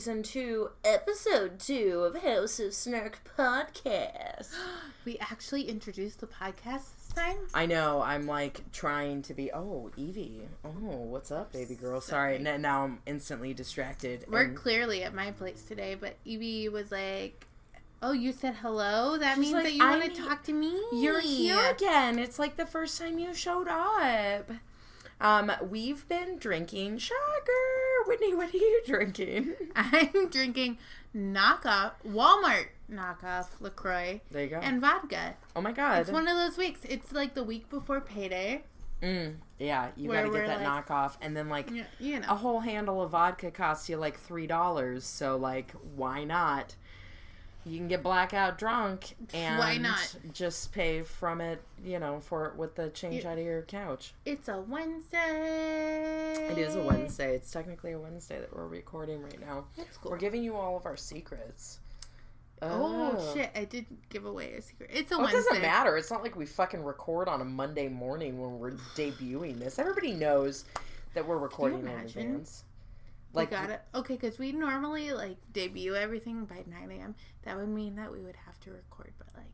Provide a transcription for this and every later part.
season two, episode two of House of Snark podcast. We actually introduced the podcast this time. I know. I'm like trying to be. Oh, Evie. Oh, what's up, baby girl? Sorry. Sorry. N- now I'm instantly distracted. We're and- clearly at my place today, but Evie was like, "Oh, you said hello. That She's means like, that you want to talk to me. You're here again. It's like the first time you showed up. Um, we've been drinking. Shocker, Whitney. What are you drinking? I'm drinking knockoff Walmart knockoff Lacroix There you go. and vodka. oh my god. It's one of those weeks. It's like the week before payday. Mm, yeah, you gotta get that like- knockoff, and then like You, you a whole handle of vodka costs you like three dollars. So like, why not? You can get blackout drunk and Why not? just pay from it, you know, for with the change out of your couch. it's a Wednesday. It is a Wednesday. It's technically a Wednesday that we're recording right now. That's cool. We're giving you all of our secrets. Oh, oh. shit! I did give away a secret. It's a Oh, it doesn't matter. It's not like we fucking record on a Monday morning when we're debuting this. Everybody knows that we're recording in advance. Like, got it. Okay, because we normally like debut everything by 9 a.m. That would mean that we would have to record, but like,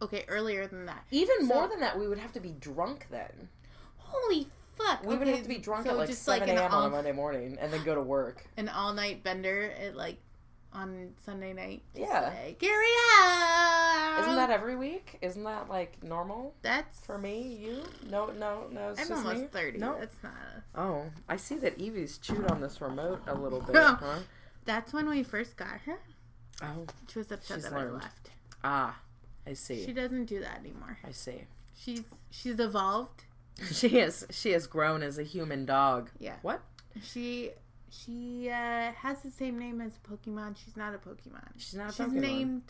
okay, earlier than that. Even So- more than that, we would have to be drunk then. Holy fuck! We would have to be drunk so at like just 7 an a.m. on a Monday morning and then go to work. an all night bender at like on Sunday night. Yeah. like, Gary out. Isn't that every week? Isn't that like normal that's for me? You? No, no, no. It's I'm just almost me? 30. No. That's not. A, Oh, I see that Evie's chewed on this remote a little bit, huh? that's when we first got her. Oh, She was upset that learned. I left. ah, I see. She doesn't do that anymore. I see. She's she's evolved. She is. She has grown as a human dog. Yeah. What? She she uh, has the same name as a Pokemon. She's not a Pokemon. She's not a she's Pokemon. named.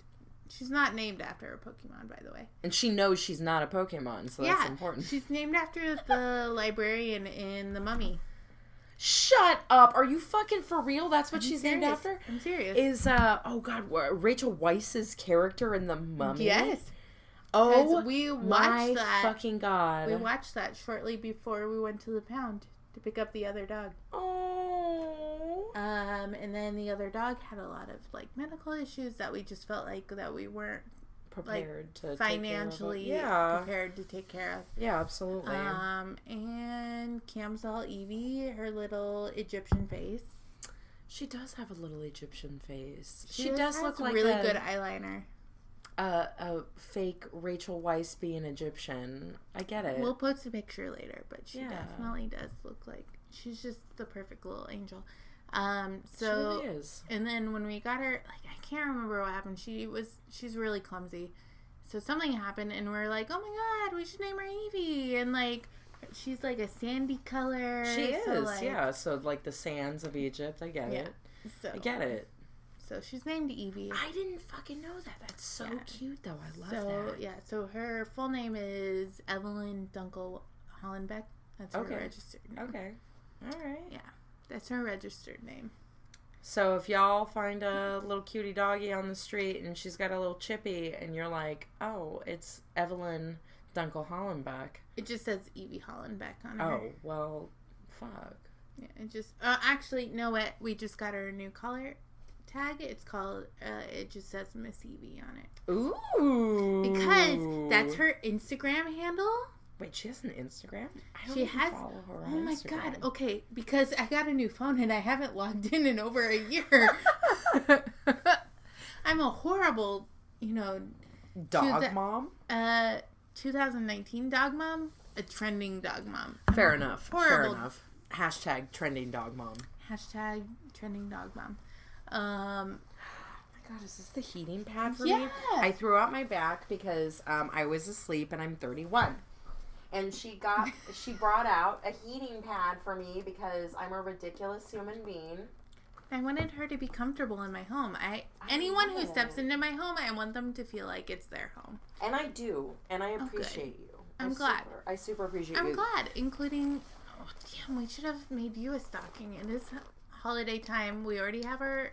She's not named after a Pokemon, by the way. And she knows she's not a Pokemon, so that's important. she's named after the librarian in The Mummy. Shut up! Are you fucking for real? That's what I'm she's named after. I'm serious. Is uh oh god, Rachel Weisz's character in the Mummy? yes, Oh, we watched that. fucking god! We watched that shortly before we went to the pound to pick up the other dog. oh, Um, and then the other dog had a lot of like medical issues that we just felt like that we weren't prepared to take care of financially Yeah, prepared to take care of. yeah, absolutely. Um, and Cam saw Evie, her little Egyptian face. she does have a little Egyptian face. She, just does look like really a, good eyeliner. a, a fake Rachel Weisz being Egyptian. I get it. We'll post a picture later, but she Yeah. definitely does look like she's just the perfect little angel. Um, so and then when we got her, like I can't remember what happened. She was she's really clumsy. So something happened, and we're like, "Oh my god, we should name her Evie!" And like, she's like a sandy color. She so, is, like- yeah. So like the sands of Egypt. I get Yeah. it. So I get it. So she's named Evie. I didn't fucking know that. That's so Yeah. cute, though. I love it. so that. yeah, so her full name is Evelyn Dunkel Hollenbeck. That's her Okay. registered name. Okay. All right. Yeah, that's her registered name. So if y'all find a little cutie doggy on the street and she's got a little chippy and you're like, oh, it's Evelyn Dunkel Hollenbeck. It just says Evie Hollenbeck on her. Oh, well, fuck. Yeah, it just uh, actually no it we just got her a new color tag. It's called uh, it just says Miss Evie on it. Ooh. Because that's her Instagram handle. Wait, she has an Instagram? I don't She has follow her Oh my Instagram. god. Okay, because I got a new phone and I haven't logged in in over a year. I'm a horrible, you know, Dog the- mom? uh 2019 dog mom, a trending dog mom. Fair enough. Fair horrible. enough. Hashtag trending dog mom. Hashtag trending dog mom. Um my god, is this the heating pad for Yeah. me? I threw out my back because um, I was asleep and I'm 31. And she got, she brought out a heating pad for me because I'm a ridiculous human being. I wanted her to be comfortable in my home. I, I anyone who steps into my home, I want them to feel like it's their home. And I do. And I oh, good. appreciate you. I I'm glad. Super, I super appreciate you. I'm glad, including. Oh, damn, we should have made you a stocking. It is holiday time. We already have our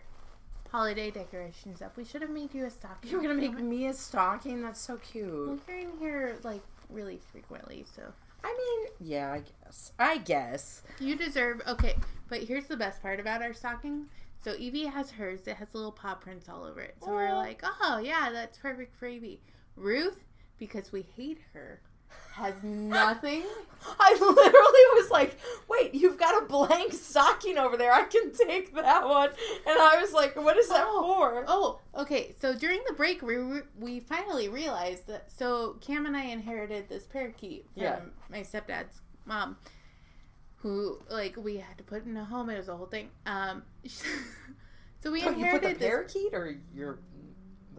holiday decorations up. We should have made you a stocking. You're going to make me a stocking? That's so cute. Well, you're in here like really frequently, so I mean, yeah, I guess. I guess. you deserve. Okay, but here's the best part about our stocking. So Evie has hers. It has little paw prints all over it. So we're like, oh yeah, that's perfect for Evie. Ruth, because we hate her, has nothing. I literally was like, wait, you've got a blank stocking over there. I can take that one. And I was like, what is that Oh. for? Oh, okay. So during the break, we we finally realized that. So Cam and I inherited this parakeet from Yeah. my stepdad's mom, who like we had to put in a home. It was a whole thing. Um, so we Oh, you put the inherited this. parakeet or your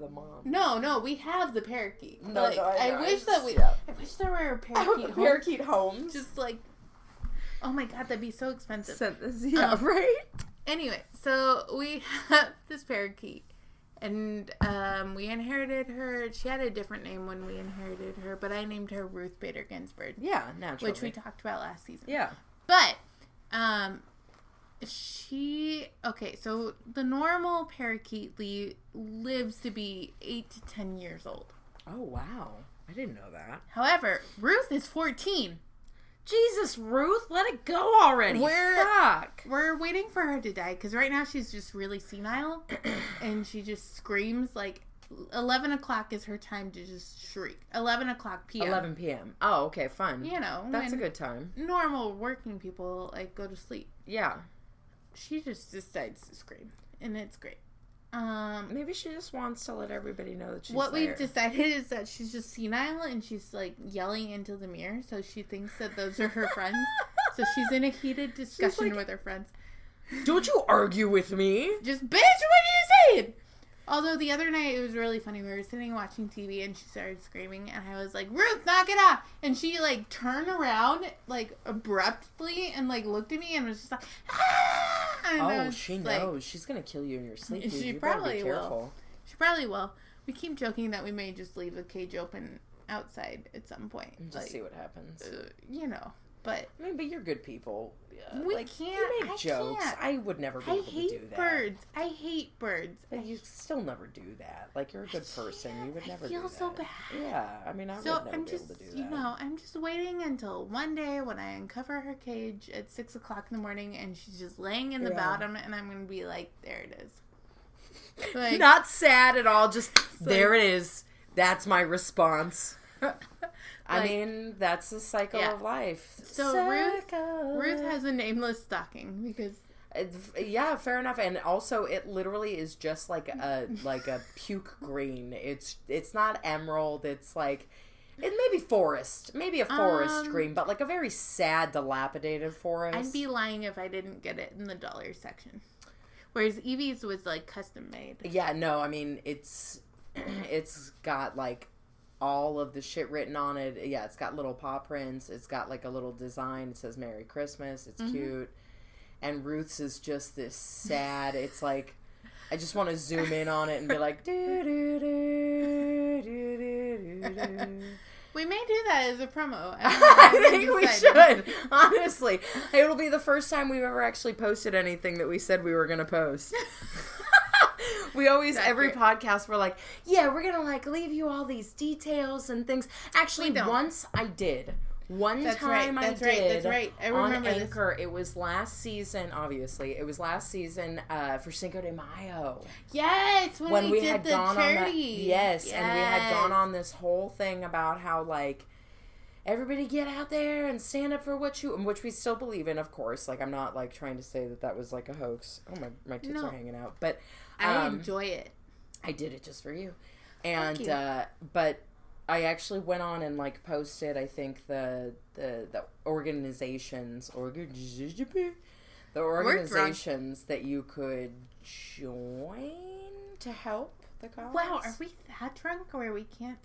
the mom? No, no, we have the parakeet. No, like, no, I I, wish that we. yeah. I wish there were have parakeet a homes. parakeet homes. Just like, oh my god, that'd be so expensive. Sent this, yeah, Um, right. Anyway, so we have this parakeet, and um, we inherited her. She had a different name when we inherited her, but I named her Ruth Bader Ginsburg, Yeah, naturally. which we talked about last season. yeah. But um, she okay. So the normal parakeet li- lives to be eight to ten years old. Oh wow, I didn't know that. However, Ruth is fourteen. Jesus, Ruth, let it go already. We're- Fuck. We're waiting for her to die because right now she's just really senile, and she just screams like. 11 o'clock is her time to just shriek. 11 o'clock p.m. 11 p.m. Oh, okay, fun. You know, That's a good time. Normal working people like go to sleep. Yeah. She just decides to scream, and it's great. Um, Maybe she just wants to let everybody know that she's what there. we've decided is that she's just senile and she's like yelling into the mirror, so she thinks that those are her friends. So she's in a heated discussion like- with her friends. Don't you argue with me. Just bitch, what are you saying? Although the other night it was really funny. We were sitting watching TV and she started screaming, and I was like, "Ruth, knock it off!" And she like turned around like abruptly and like looked at me and was just like, "Ah!" And Oh, she like- knows. She's gonna kill you in your sleep. Dude. She you probably be will. She probably will. We keep joking that we may just leave the cage open outside at some point. And just like, see what happens. uh, you know. But I mean, but you're good people. Yeah, We like, can't- You make I jokes. can't. I would never be I able to do hate that. birds. I hate birds. But you still never do that. Like you're a good person. You would never. I feel do so that. bad. Yeah, I mean, I So would never I'm be just, able to do that. you know, I'm just waiting until one day when I uncover her cage at six o'clock in the morning and she's just laying in the Yeah. bottom, and I'm gonna be like, there it is. Like, Not sad at all. Just there like- it is. That's my response. I Like- mean, that's the cycle Yeah. of life. So Ruth-. Ruth has a nameless stocking because yeah, fair enough. And also, it literally is just like a like a puke green. It's it's not emerald. It's like it may be forest, maybe a forest Um, green, but like a very sad, dilapidated forest. I'd be lying if I didn't get it in the dollar section. Whereas Evie's was like custom made. Yeah, no, I mean it's it's got like all of the shit written on it. Yeah, it's got little paw prints. It's got like a little design. It says Merry Christmas. It's Mm-hmm. cute. And Ruth's is just this sad. It's like I just want to zoom in on it and be like do do do do do do. We may do that as a promo. I think we should. Honestly, it'll be the first time we've ever actually posted anything that we said we were going to post. we always every Accurate. podcast we're like, yeah, we're gonna like leave you all these details and things. Actually, once I did. One That's right, time that's I right, did that's right. I on remember this. Anchor. It was last season. Obviously, it was last season uh, for Cinco de Mayo Yes, when, when we, we, did had the gone charity. on that. Yes, and we had gone on this whole thing about how like everybody get out there and stand up for what you, which we still believe in, of course. Like I'm not like trying to say that that was like a hoax. Oh my, my tits No. are hanging out, but I um, enjoy it. I did it just for you. And you. uh but I actually went on and like posted I think the the the organizations organization the organizations that you could join to help the cause. Wow, are we that drunk where we can't?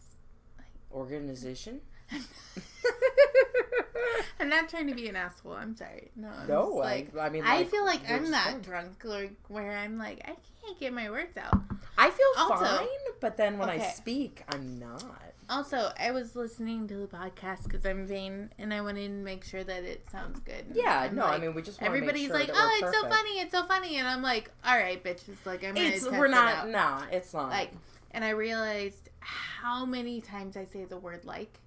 organization? I'm not trying to be an asshole. I'm sorry. No, I'm no, like I, I mean I feel like I'm that drunk, like where I'm like I can't get my words out. I feel Also- fine, but then when I speak, I'm not. Also, I was listening to the podcast because I'm vain, and I wanted to make sure that it sounds good. Yeah, And, no, I mean we just everybody's sure like, "Oh, it's so funny, it's so funny," and I'm like, "All right, bitches, like I'm gonna It's test we're it not. out." Nah, it's not. like." And I realized how many times I say the word "like."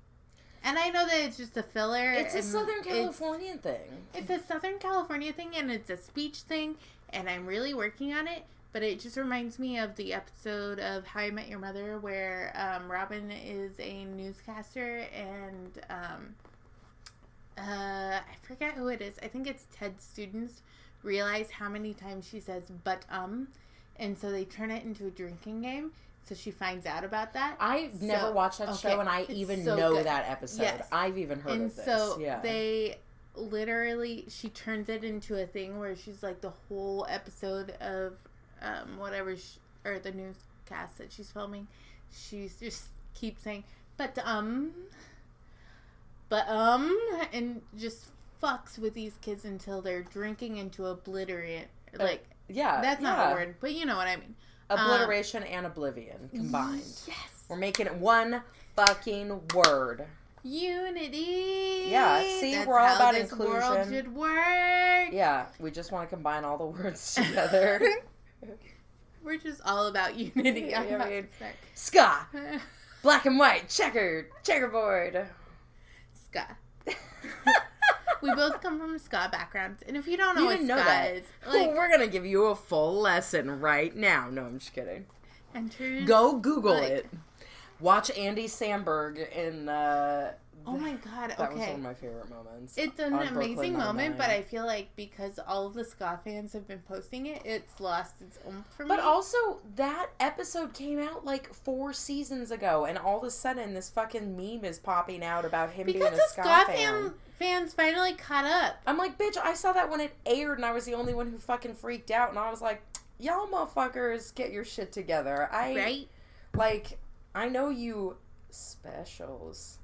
And I know that it's just a filler. It's a Southern it's- California thing. It's a Southern California thing and it's a speech thing, and I'm really working on it. But it just reminds me of the episode of How I Met Your Mother where um, Robin is a newscaster and um, uh, I forget who it is. I think it's Ted's students realize how many times she says "but um," and so they turn it into a drinking game. So she finds out about that. I never So- watched that okay, show, and I it's even so know good. that episode. Yes. I've even heard and of this. so yeah. they literally she turns it into a thing where she's like the whole episode of um whatever sh or the newscast that she's filming she's just keeps saying but um but um and just fucks with these kids until they're drinking into oblivion like yeah, that's not yeah. a word but you know what i mean Um, Obliteration and oblivion combined. yes We're making it one fucking word. unity Yeah, see, That's we're all about this world inclusion. should work Yeah, we just want to combine all the words together. We're just all about unity. I'm mean- Ska, black and white, checkered, checkerboard. ska. We both come from ska backgrounds, and if you don't know You what ska know that. is, Well, we're gonna give you a full lesson right now. No, I'm just kidding. enters. Go Google like- it. Watch Andy Samberg in. Uh, Oh my god! that was one of my favorite moments. it's an amazing moment, but I feel like because all of the ska fans have been posting it, it's lost its oomph for me. But also, that episode came out like four seasons ago, and all of a sudden, this fucking meme is popping out about him because being a ska, ska fan. fan, fans finally caught up. I'm like, bitch, I saw that when it aired, and I was the only one who fucking freaked out, and I was like, y'all motherfuckers, get your shit together. I Right? like, I know you specials,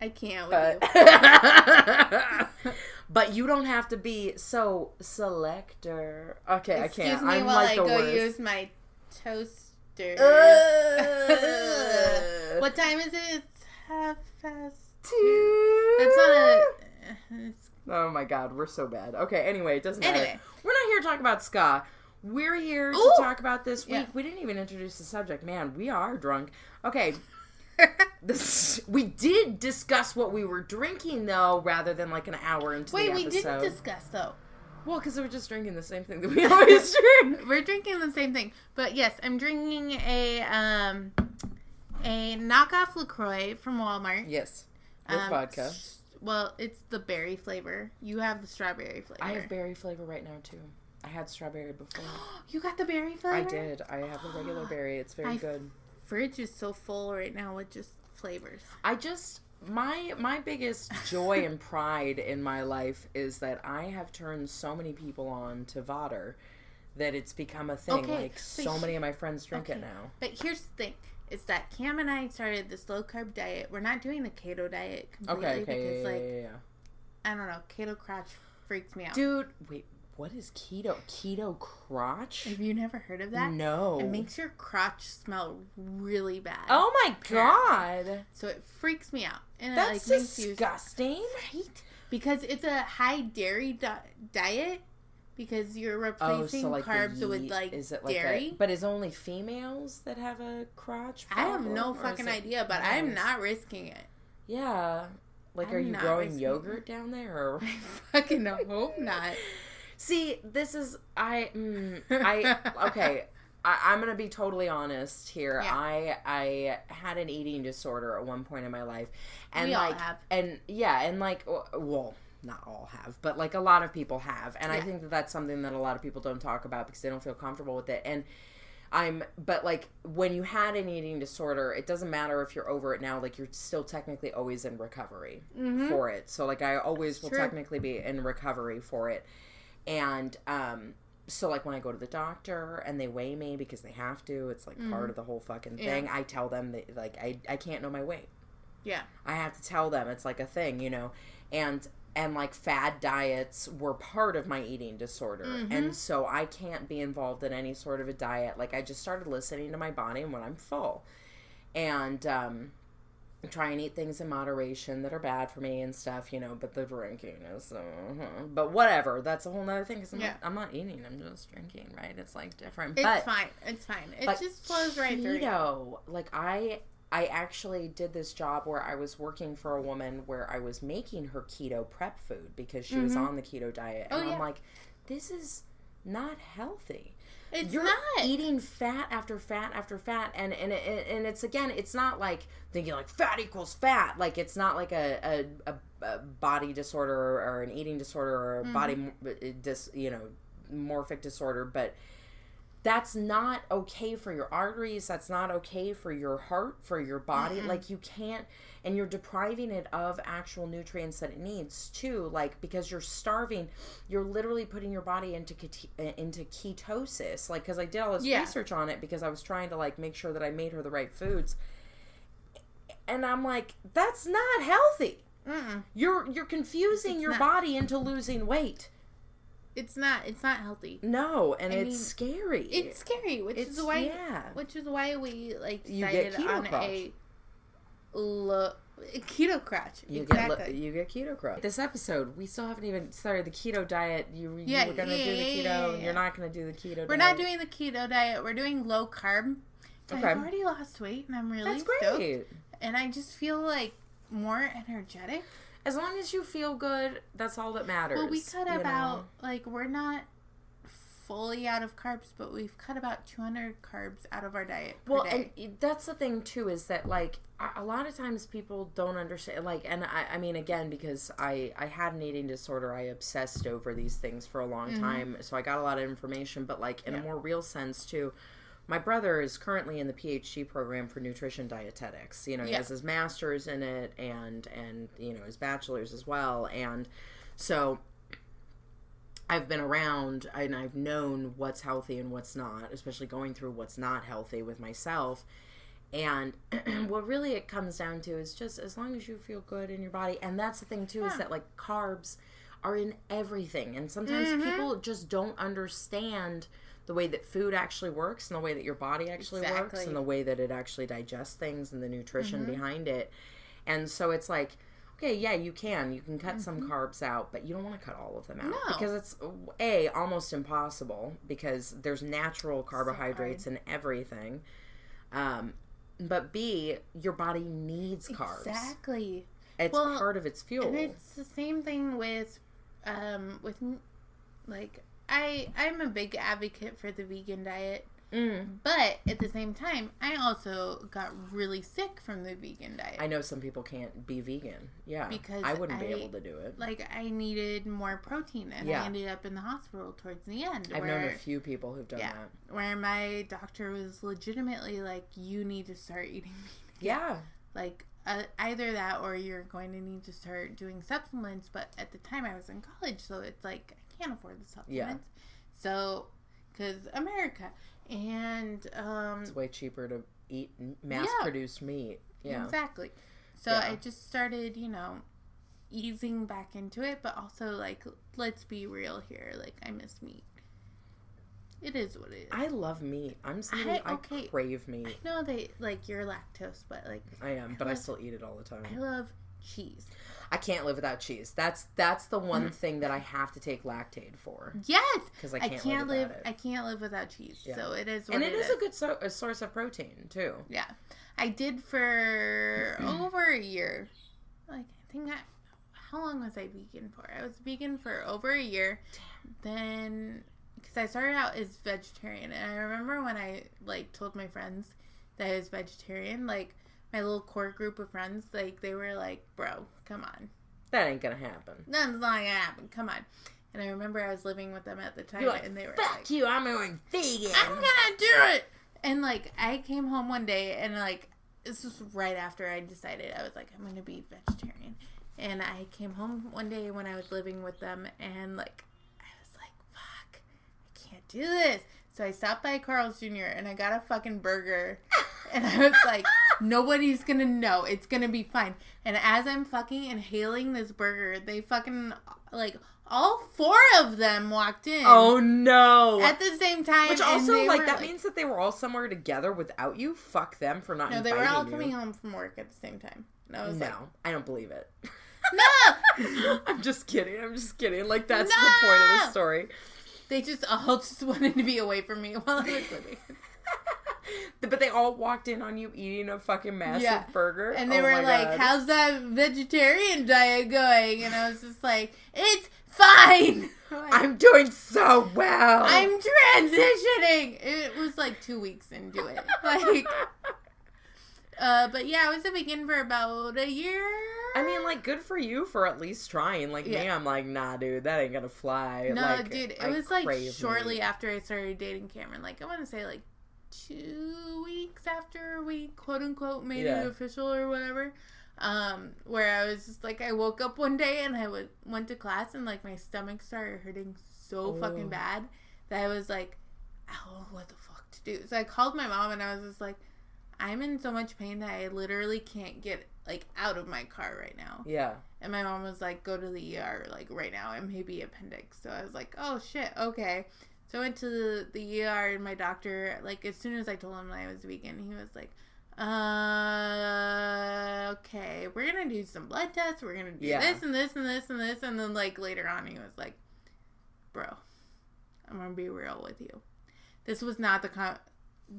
I can't with but you. but you don't have to be so selector. Okay, Excuse I can't. me I'm while like I the go worst. use my toaster. What time is it? It's half past. That's not a. it's- Oh my god, we're so bad. Okay, anyway, it doesn't matter. Anyway. We're not here to talk about ska. We're here to Ooh. talk about this week. Yeah. We didn't even introduce the subject. Man, we are drunk. Okay. This, we did discuss what we were drinking though, rather than like an hour into Wait, the we didn't discuss though. well, because we're just drinking the same thing that we always drink. We're drinking the same thing, but yes, I'm drinking a um a knockoff Lacroix from Walmart. Yes, with Um, vodka. Well, it's the berry flavor. You have the strawberry flavor. I have berry flavor right now too. I had strawberry before. you got the berry flavor. I did. I have the regular berry. It's very I- good. Fridge is so full right now with just flavors. I just my my biggest joy and pride in my life is that I have turned so many people on to Vodder that it's become a thing. Okay, like so many of my friends drink it now. But here's the thing: is that Cam and I started this low carb diet. We're not doing the keto diet completely Okay, okay, because, yeah, like, yeah, yeah. I don't know, keto crotch freaks me out. Dude, wait, what is keto? Keto crotch? Have you never heard of that? No. It makes your crotch smell really bad. oh my god, So it freaks me out. And that's it like makes you disgusting. right because it's a high dairy di- diet because you're Oh, replacing so like carbs with like is it like dairy. A, but is only females that have a crotch? I have no fucking idea, but I'm not risking it. Yeah. Like, are I'm you growing yogurt down there? Or I fucking hope not. see, this is I. Mm, I okay. I, I'm gonna be totally honest here. Yeah. I I had an eating disorder at one point in my life, and We like, and yeah, and like, well, not all have, but like a lot of people have, and I think that that's something that a lot of people don't talk about because they don't feel comfortable with it, and. I'm, but like when you had an eating disorder, it doesn't matter if you're over it now. Like you're still technically always in recovery Mhm. for it. So like I always will technically be in recovery for it. And um so like when I go to the doctor and they weigh me because they have to, it's like part of the whole fucking Mm-hmm. Yeah. thing. I tell them that like I I can't know my weight. Yeah. I have to tell them it's like a thing, you know. And and like fad diets were part of my eating disorder. Mhm. And so I can't be involved in any sort of a diet. Like I just started listening to my body and when I'm full. And um try and eat things in moderation that are bad for me and stuff, you know, but the drinking is uh, but whatever. That's a whole nother thing cuz I'm, Yeah. not, I'm not eating, I'm just drinking, right? It's like different. It's but fine. It's fine. It just flows right through. you. keto, like I I actually did this job where I was working for a woman where I was making her keto prep food because she was on the keto diet. And Mm-hmm. Oh, I'm like, this is not healthy. It's You're not. eating fat after fat after fat, and and it, and it's again, it's not like thinking like fat equals fat. Like it's not like a a, a, a body disorder or, or an eating disorder or a Mm-hmm. body dis you know morphic disorder, but that's not okay for your arteries that's not okay for your heart for your body like you can't and you're depriving it of actual nutrients that it needs too like because you're starving you're literally putting your body into uh, into ketosis like because i did all this Yeah. research on it because i was trying to like make sure that i made her the right foods and i'm like that's not healthy Mm-mm. you're you're confusing It's your not. body into losing weight It's not. It's not healthy. no and I it's mean, scary It's scary, which It's- is why. yeah. Which is why we like decided keto on crotch. a low keto crotch. You exactly. get you get keto crotch. This episode, we still haven't even started the keto diet. You, you were gonna yeah, do the keto. yeah, and yeah. You're not gonna do the keto. Diet. We're diet. not doing the keto diet. We're doing low carb. Okay. I've already lost weight, and I'm really That's stoked. great. And I just feel like more energetic. As long as you feel good, that's all that matters. Well, we cut about know? like we're not fully out of carbs, but we've cut about 200 carbs out of our diet. Well, day. and that's the thing too is that like a- a lot of times people don't understand like and I, I mean again because I I had an eating disorder I obsessed over these things for a long time so I got a lot of information but like in a Mm-hmm. More real sense too my brother is currently in the PhD program for nutrition dietetics you know he Yeah. has his masters in it and and you know his bachelor's as well and so I've been around and I've known what's healthy and what's not, especially going through what's not healthy with myself. And what really it comes down to is just as long as you feel good in your body. And that's the thing too is that like carbs are in everything. And sometimes Mhm. people just don't understand the way that food actually works and the way that your body actually works and the way that it actually digests things and the nutrition Mm-hmm. behind it. And so it's like, okay, yeah, you can. You can cut some carbs out, but you don't want to cut all of them out Mm-hmm. No. because it's a almost impossible because there's natural carbohydrates in everything. Um, but B, your body needs carbs. exactly. It's Well, part of its fuel. And it's the same thing with, um, with like I I'm a big advocate for the vegan diet, Mm. but at the same time, I also got really sick from the vegan diet. I know some people can't be vegan. Yeah, Because I wouldn't be able to do it. like I needed more protein, and Yeah. I ended up in the hospital towards the end. I've where, known a few people who've done yeah, that. where my doctor was legitimately like, "You need to start eating meat." Yeah, like uh, either that or you're going to need to start doing supplements but at the time i was in college so it's like i can't afford the supplements Yeah. so because america and um it's way cheaper to eat mass-produced meat. Yeah, exactly so Yeah. i just started you know easing back into it but also like let's be real here like i miss meat it is what it is I love meat. I'm somebody I- I, okay. crave meat. No, they like you're lactose but like I am, but I still eat it all the time. i love cheese I can't live without cheese. That's that's the one mm. thing that I have to take Lactaid for Yes, 'Cause I I can't can't, live live. it. I can't live without cheese. Yeah. So it is. And it is, a good so- a source of protein too. Yeah, I did for over a year. Like I think I. How long was I vegan for? I was vegan for over a year. Then, because I started out as vegetarian, and I remember when I like told my friends that I was vegetarian, like my little core group of friends, like they were like, "Bro, come on, That ain't gonna happen. nothing's not gonna happen. Come on." And I remember I was living with them at the time, like, and they were like, Fuck like, you! I'm going vegan. I'm gonna do it. And like I came home one day and like this was right after I decided I was like I'm gonna be vegetarian. And I came home one day when I was living with them and like I was like, fuck, I can't do this. So I stopped by Carl's Jr. and I got a fucking burger. And I was like, nobody's gonna know. It's gonna be fine. And as I'm fucking inhaling this burger, they fucking like all four of them walked in oh no! at the same time. Which also, like, were, that means that they were all somewhere together without you. Fuck them for not no, they were all you. coming home from work at the same time. And I was no, like, I don't believe it. no, I'm just kidding. I'm just kidding. Like that's the point of the story. they just all just wanted to be away from me while I was living. But they all walked in on you eating a fucking massive yeah. burger. And they oh were like, God. How's that vegetarian diet going? And I was just like, It's fine. I'm doing so well. I'm transitioning. It was like two weeks into it. Like uh, but yeah, I was a vegan for about a year. I mean, like, good for you for at least trying. Like yeah. me, I'm like, nah, dude, that ain't gonna fly. No, like, dude, it I was like shortly meat. after I started dating Cameron. Like, I want to say like two weeks after we quote unquote made yeah. it official or whatever. Um, where I was just like, I woke up one day and I would, went to class and like my stomach started hurting so oh. fucking bad that I was like, oh, what the fuck to do? So I called my mom and I was just like I'm in so much pain that I literally can't get like out of my car right now. Yeah. And my mom was like, go to the ER like right now. It may be appendix. So I was like, oh shit, okay. So I went to the, the ER and my doctor, like as soon as I told him I was vegan, he was like, uh, okay, we're gonna do some blood tests. We're gonna do yeah. this and this and this and this. And then like later on, he was like, bro, I'm gonna be real with you. This was not the con-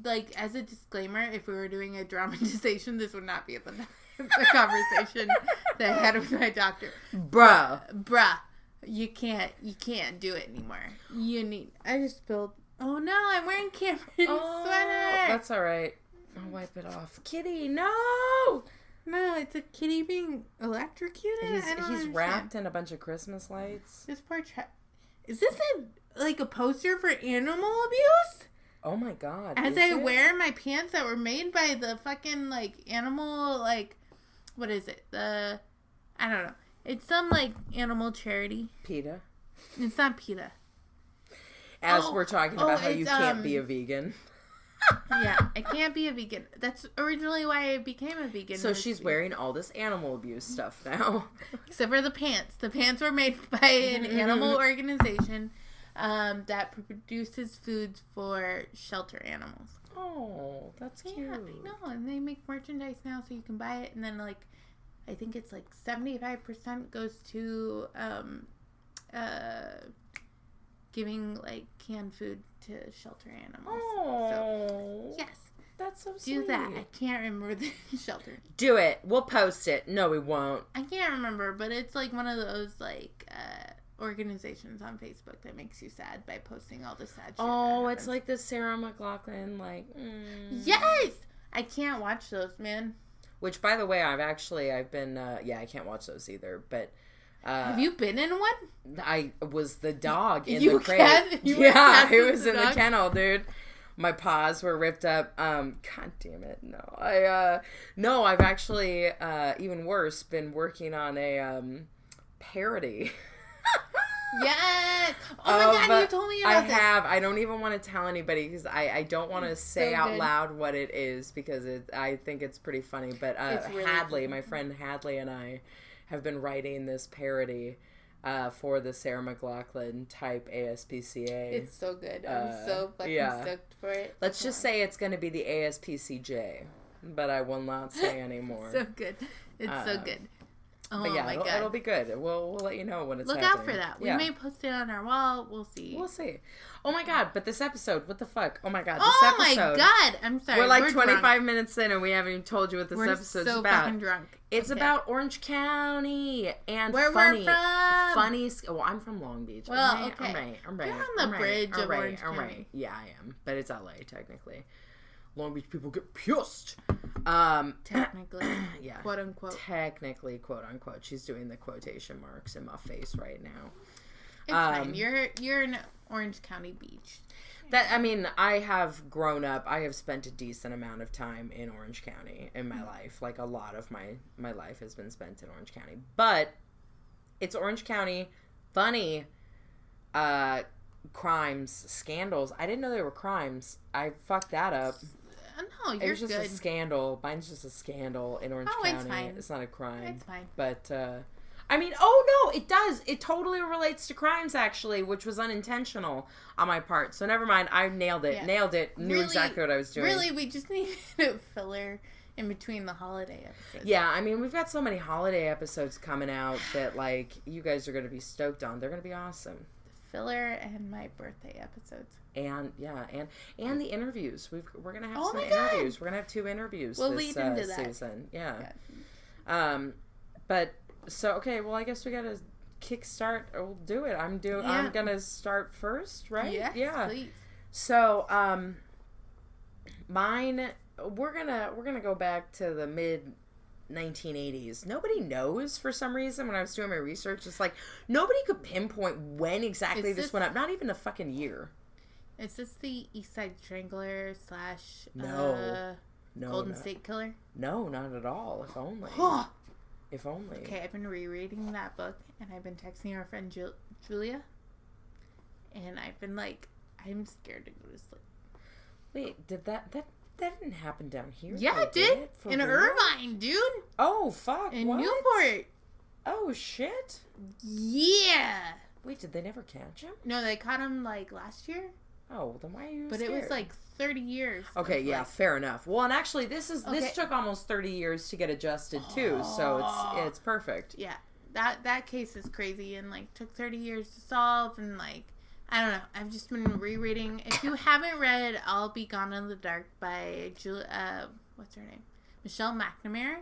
like as a disclaimer, if we were doing a dramatization, this would not be the, the conversation that I had with my doctor. Bruh. Bruh. You can't you can't do it anymore. You need I just spilled Oh no, I'm wearing Cameron's oh, sweater. That's alright. I'll wipe it off. Kitty, no! No, it's a kitty being electrocuted. He's, he's wrapped in a bunch of Christmas lights. This poor tra- Is this a like a poster for animal abuse? Oh my god. As I it? wear my pants that were made by the fucking like animal like what is it? The I don't know. It's some like animal charity. PETA. It's not PETA. As oh, we're talking about oh, how you can't um, be a vegan. yeah, I can't be a vegan. That's originally why I became a vegan. So she's wearing all this animal abuse stuff now. Except for the pants. The pants were made by an animal organization um, that produces foods for shelter animals. Oh, that's cute. Yeah, I know. And they make merchandise now so you can buy it. And then, like, I think it's like 75% goes to um, uh, giving, like, canned food to shelter animals. Oh. So, yes. That's so sweet. Do that. I can't remember the shelter. Do it. We'll post it. No, we won't. I can't remember, but it's like one of those, like, uh, organizations on Facebook that makes you sad by posting all the sad shit. Oh, it's like the Sarah McLachlan, like. Mm. Yes, I can't watch those, man. Which, by the way, I've actually I've been uh, yeah I can't watch those either, but. Uh, Have you been in one? I was the dog in you the crate. Can, yeah, I was in dog? the kennel, dude. My paws were ripped up. Um, God damn it, no. I uh, no, I've actually uh, even worse been working on a um parody. Yes. Oh my god, you told me about I this. have. I don't even want to tell anybody because I, I don't want to say so out loud what it is because it, I think it's pretty funny. But uh, really Hadley, funny. my friend Hadley, and I have been writing this parody. Uh, for the Sarah McLachlan type ASPCA. It's so good. I'm uh, so fucking yeah. stoked for it. Let's just say it's going to be the ASPCJ, but I will not say anymore. so good. It's so uh, good. Oh but yeah, my it'll, God. it'll be good. We'll we'll let you know when it's. Look happening. out for that. We yeah. may post it on our wall. We'll see. We'll see. Oh my God! But this episode, what the fuck? Oh my God! This oh episode, my God! I'm sorry. We're like we're 25 drunk. minutes in, and we haven't even told you what this we're episode's so about. Fucking drunk. It's okay. about Orange County and where funny, we're from. Funny. Well, I'm from Long Beach. Well, I'm right, okay. I'm right. I'm right. You're on the I'm bridge right, of right, Orange County. right. Yeah, I am, but it's LA technically. Long Beach people get pissed. Um, technically, yeah, quote unquote. Technically, quote unquote. She's doing the quotation marks in my face right now. It's um, fine. You're you're in Orange County Beach. That I mean, I have grown up. I have spent a decent amount of time in Orange County in my mm-hmm. life. Like a lot of my my life has been spent in Orange County. But it's Orange County, funny, uh, crimes, scandals. I didn't know they were crimes. I fucked that up. No, you're It was just good. a scandal. Mine's just a scandal in Orange Oh, County. it's fine. It's not a crime. It's fine. But uh I mean, oh no, it does. It totally relates to crimes actually, which was unintentional on my part. So never mind. I nailed it. Yeah. Nailed it. Knew Really- exactly what I was doing. Really, we just needed a filler in between the holiday episodes. Yeah, I mean, we've got so many holiday episodes coming out that like you guys are going to be stoked on. They're going to be awesome. Filler and my birthday episodes. And yeah, and and the interviews. We've we're gonna have Oh some God. interviews. We're gonna have two interviews We'll this lead uh, into that. season. Yeah. Um, but so okay. Well, I guess we gotta kickstart. We'll do it. I'm doing. Yeah. I'm gonna start first, right? Yes, yeah. please. So, um, mine. We're gonna we're gonna go back to the mid 1980s. Nobody knows for some reason when I was doing my research. It's like nobody could pinpoint when exactly this, this- went up. Not even a fucking year. Is this the East Side Strangler slash No. uh, No, Golden not, State Killer? no, not at all. If only. If only. okay, I've been rereading that book and I've been texting our friend Ju- Julia, and I've been like, I'm scared to go to sleep. Wait, did that that that didn't happen down here? Yeah, it did For in real? Irvine, dude, Oh fuck! in what? Newport. Oh shit! Yeah. Wait, did they never catch him? No, they caught him like last year, Oh, then why are you? but it was like 30 years. Okay, yeah, like- fair enough. Well, and actually, this is Okay. this took almost thirty years to get adjusted too, so Oh. it's it's perfect. yeah, that that case is crazy and like took 30 years to solve and like I don't know. I've just been rereading. If you haven't read "I'll Be Gone in the Dark" by Julia, uh, what's her name, Michelle McNamara,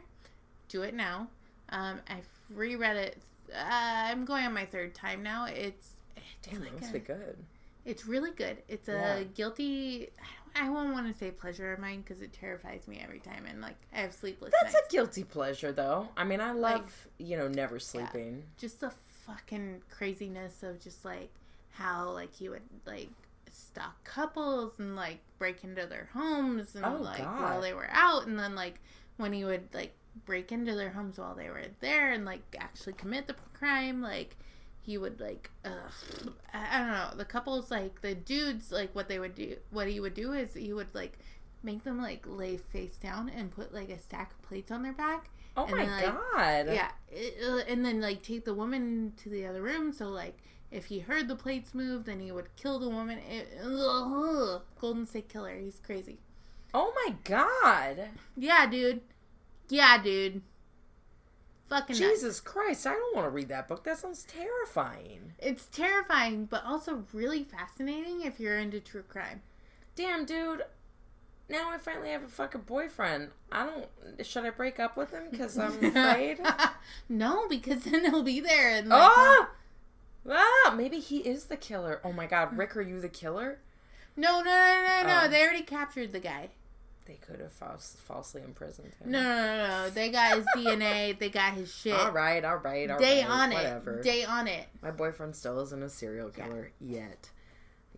do it now. Um, I've reread it. Uh, I'm going on my third time now. It's it's Damn, like that must a- be good. It's really good. It's a Yeah. guilty. I won't want to say pleasure of mine because it terrifies me every time, and like I have sleepless That's nights. a guilty pleasure, though. I mean, I love you know never sleeping. just the fucking craziness of just like how like he would like stalk couples and like break into their homes and Oh, like God. while they were out, and then like when he would like break into their homes while they were there and like actually commit the crime, like he would like ugh, I don't know the couples like the dudes like what they would do what he would do is he would like make them like lay face down and put like a stack of plates on their back Oh And my then, like, god! yeah it- uh, and then like take the woman to the other room so like if he heard the plates move then he would kill the woman it, ugh, golden state killer he's crazy Oh my god! yeah dude yeah dude fucking nuts. Jesus Christ! I don't want to read that book. That sounds terrifying. it's terrifying but also really fascinating if you're into true crime Damn, dude. Now I finally have a fucking boyfriend. I don't. Should I break up with him because I'm afraid? no because then he'll be there and like, oh! Ah! Maybe he is the killer. Oh my god, Rick, are you the killer? no no no no no Oh. they already captured the guy They could have false, falsely imprisoned him. no no no no they got his dna they got his shit All right, all right, all Day right, on whatever. it. Day on it. My boyfriend still isn't a serial killer yet.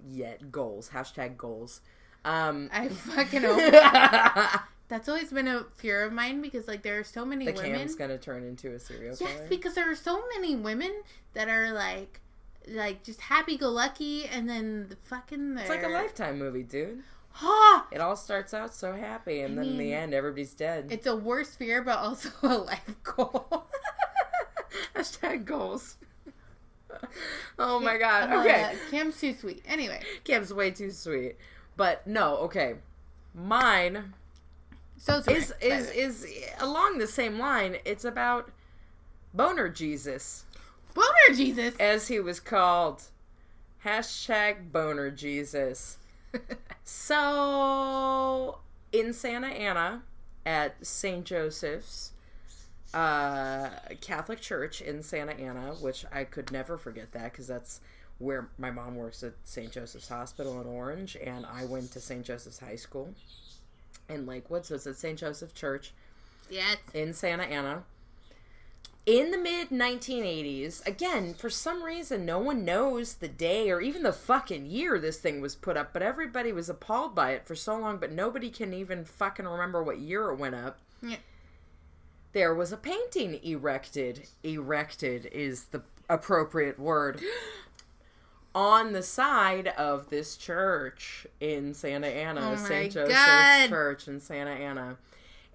Yet goals. Hashtag goals. Um. I fucking hope. the That's always been a fear of mine because like there are so many women. The cam's gonna turn into a serial killer. Yes, because there are so many women that are like, like just happy go lucky, and then the fucking they're, it's like a lifetime movie, dude. It all starts out so happy, and I then in the end, everybody's dead. it's a worse fear, but also a life goal. Hashtag goals. oh my god. Uh, Okay. Cam's too sweet. Anyway, Cam's way too sweet. But no, okay. Mine so is is is along the same line. It's about Boner Jesus, Boner Jesus. as he was called. Hashtag Boner Jesus. So in Santa Ana at St. Joseph's uh, Catholic Church in Santa Ana, which I could never forget that because that's where my mom works at St. Joseph's Hospital in Orange, and I went to St. Joseph's High School in Lakewood, so it's at St. Joseph Church Yes. in Santa Ana. In the mid 1980s, again, for some reason, no one knows the day or even the fucking year this thing was put up, but everybody was appalled by it for so long, but nobody can even fucking remember what year it went up. Yeah. There was a painting erected. Erected is the appropriate word. On the side of this church in Santa Ana, Oh St. Joseph's God. Church in Santa Ana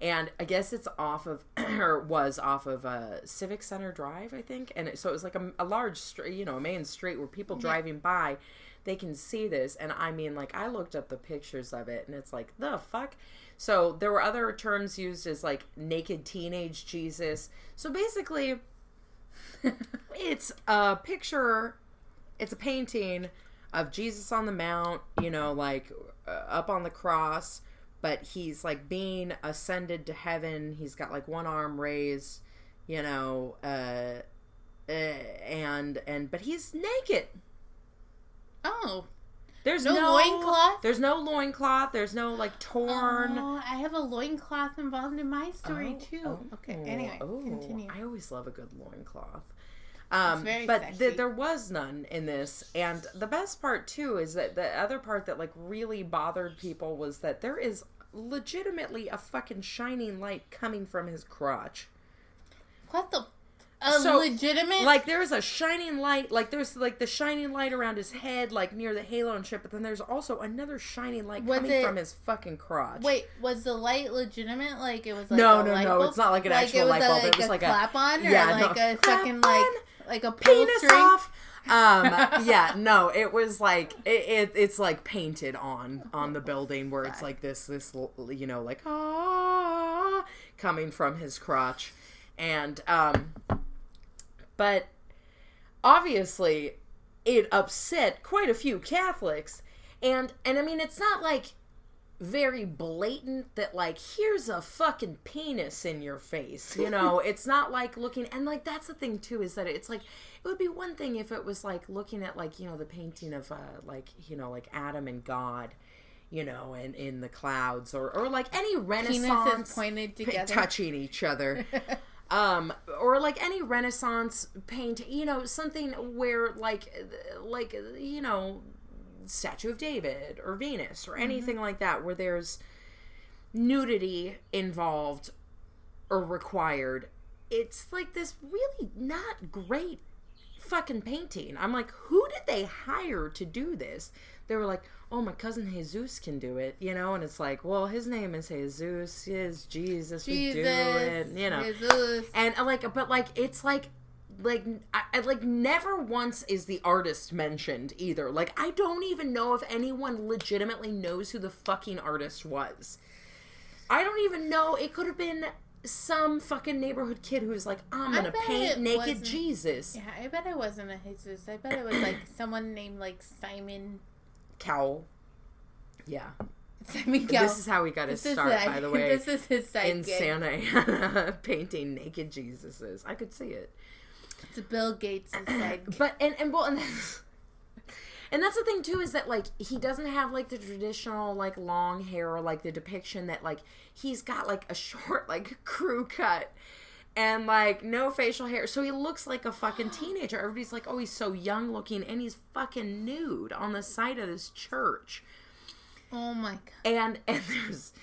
and I guess it's off of or was off of uh, Civic Center Drive, I think, and it, so it was like a, a large street, you know, a main street where people driving by, they can see this, and I mean, like I looked up the pictures of it, and it's like the fuck. So there were other terms used as like naked teenage Jesus. So basically, it's a picture it's a painting of Jesus on the Mount, you know, like uh, up on the cross, but he's like being ascended to heaven. He's got like one arm raised, you know, uh, uh and and but he's naked. Oh. There's No no, loincloth? There's no loincloth. There's no like torn. Oh, I have a loincloth involved in my story Oh, too. oh, okay, anyway, oh, continue. I always love a good loincloth. Um, but th- there was none in this, and the best part too is that the other part that like really bothered people was that there is legitimately a fucking shining light coming from his crotch. What the? A So, legitimate? Like there's a shining light, like there's like the shining light around his head, like near the halo and shit. But then there's also another shining light Was coming it- from his fucking crotch. Wait, was the light legitimate? Like it was like No, a no, no, bulb? it's not like an like actual light a, bulb, it was a like a- clap on, or Yeah, like no. a fucking like on, like a penis string. off. Um, yeah, no, it was like it, it, it's like painted on on the building where it's like this this you know like ah coming from his crotch, and um, but obviously it upset quite a few Catholics, and and I mean it's not like very blatant that like here's a fucking penis in your face you know it's not like looking and like that's the thing too is that it's like it would be one thing if it was like looking at like you know the painting of uh like you know like adam and god you know and in the clouds or or like any renaissance Penises pointed p- together. touching each other um or like any renaissance paint you know something where like like you know statue of david or venus or anything like that where there's nudity involved or required it's like this really not great fucking painting. I'm like who did they hire to do this? They were like oh my cousin jesus can do it you know? And it's like well his name is jesus is jesus, we do it you know? Jesus. and uh, like but like it's like like I, I like never once is the artist mentioned either like i don't even know if anyone legitimately knows who the fucking artist was i don't even know it could have been some fucking neighborhood kid who's like i'm gonna paint naked jesus Yeah, I bet it wasn't a Jesus. I bet it was like someone named like Simon. Cowell. yeah Simon Cowell. this is how we got is start by the way This is his in santa ana painting naked jesuses i could see it It's Bill Gates' sidekick. But and and well and that's, and that's the thing too is that like he doesn't have like the traditional like long hair or like the depiction that like he's got like a short like crew cut and like no facial hair so he looks like a fucking teenager everybody's like oh he's so young looking and he's fucking nude on the side of this church Oh my god. and and there's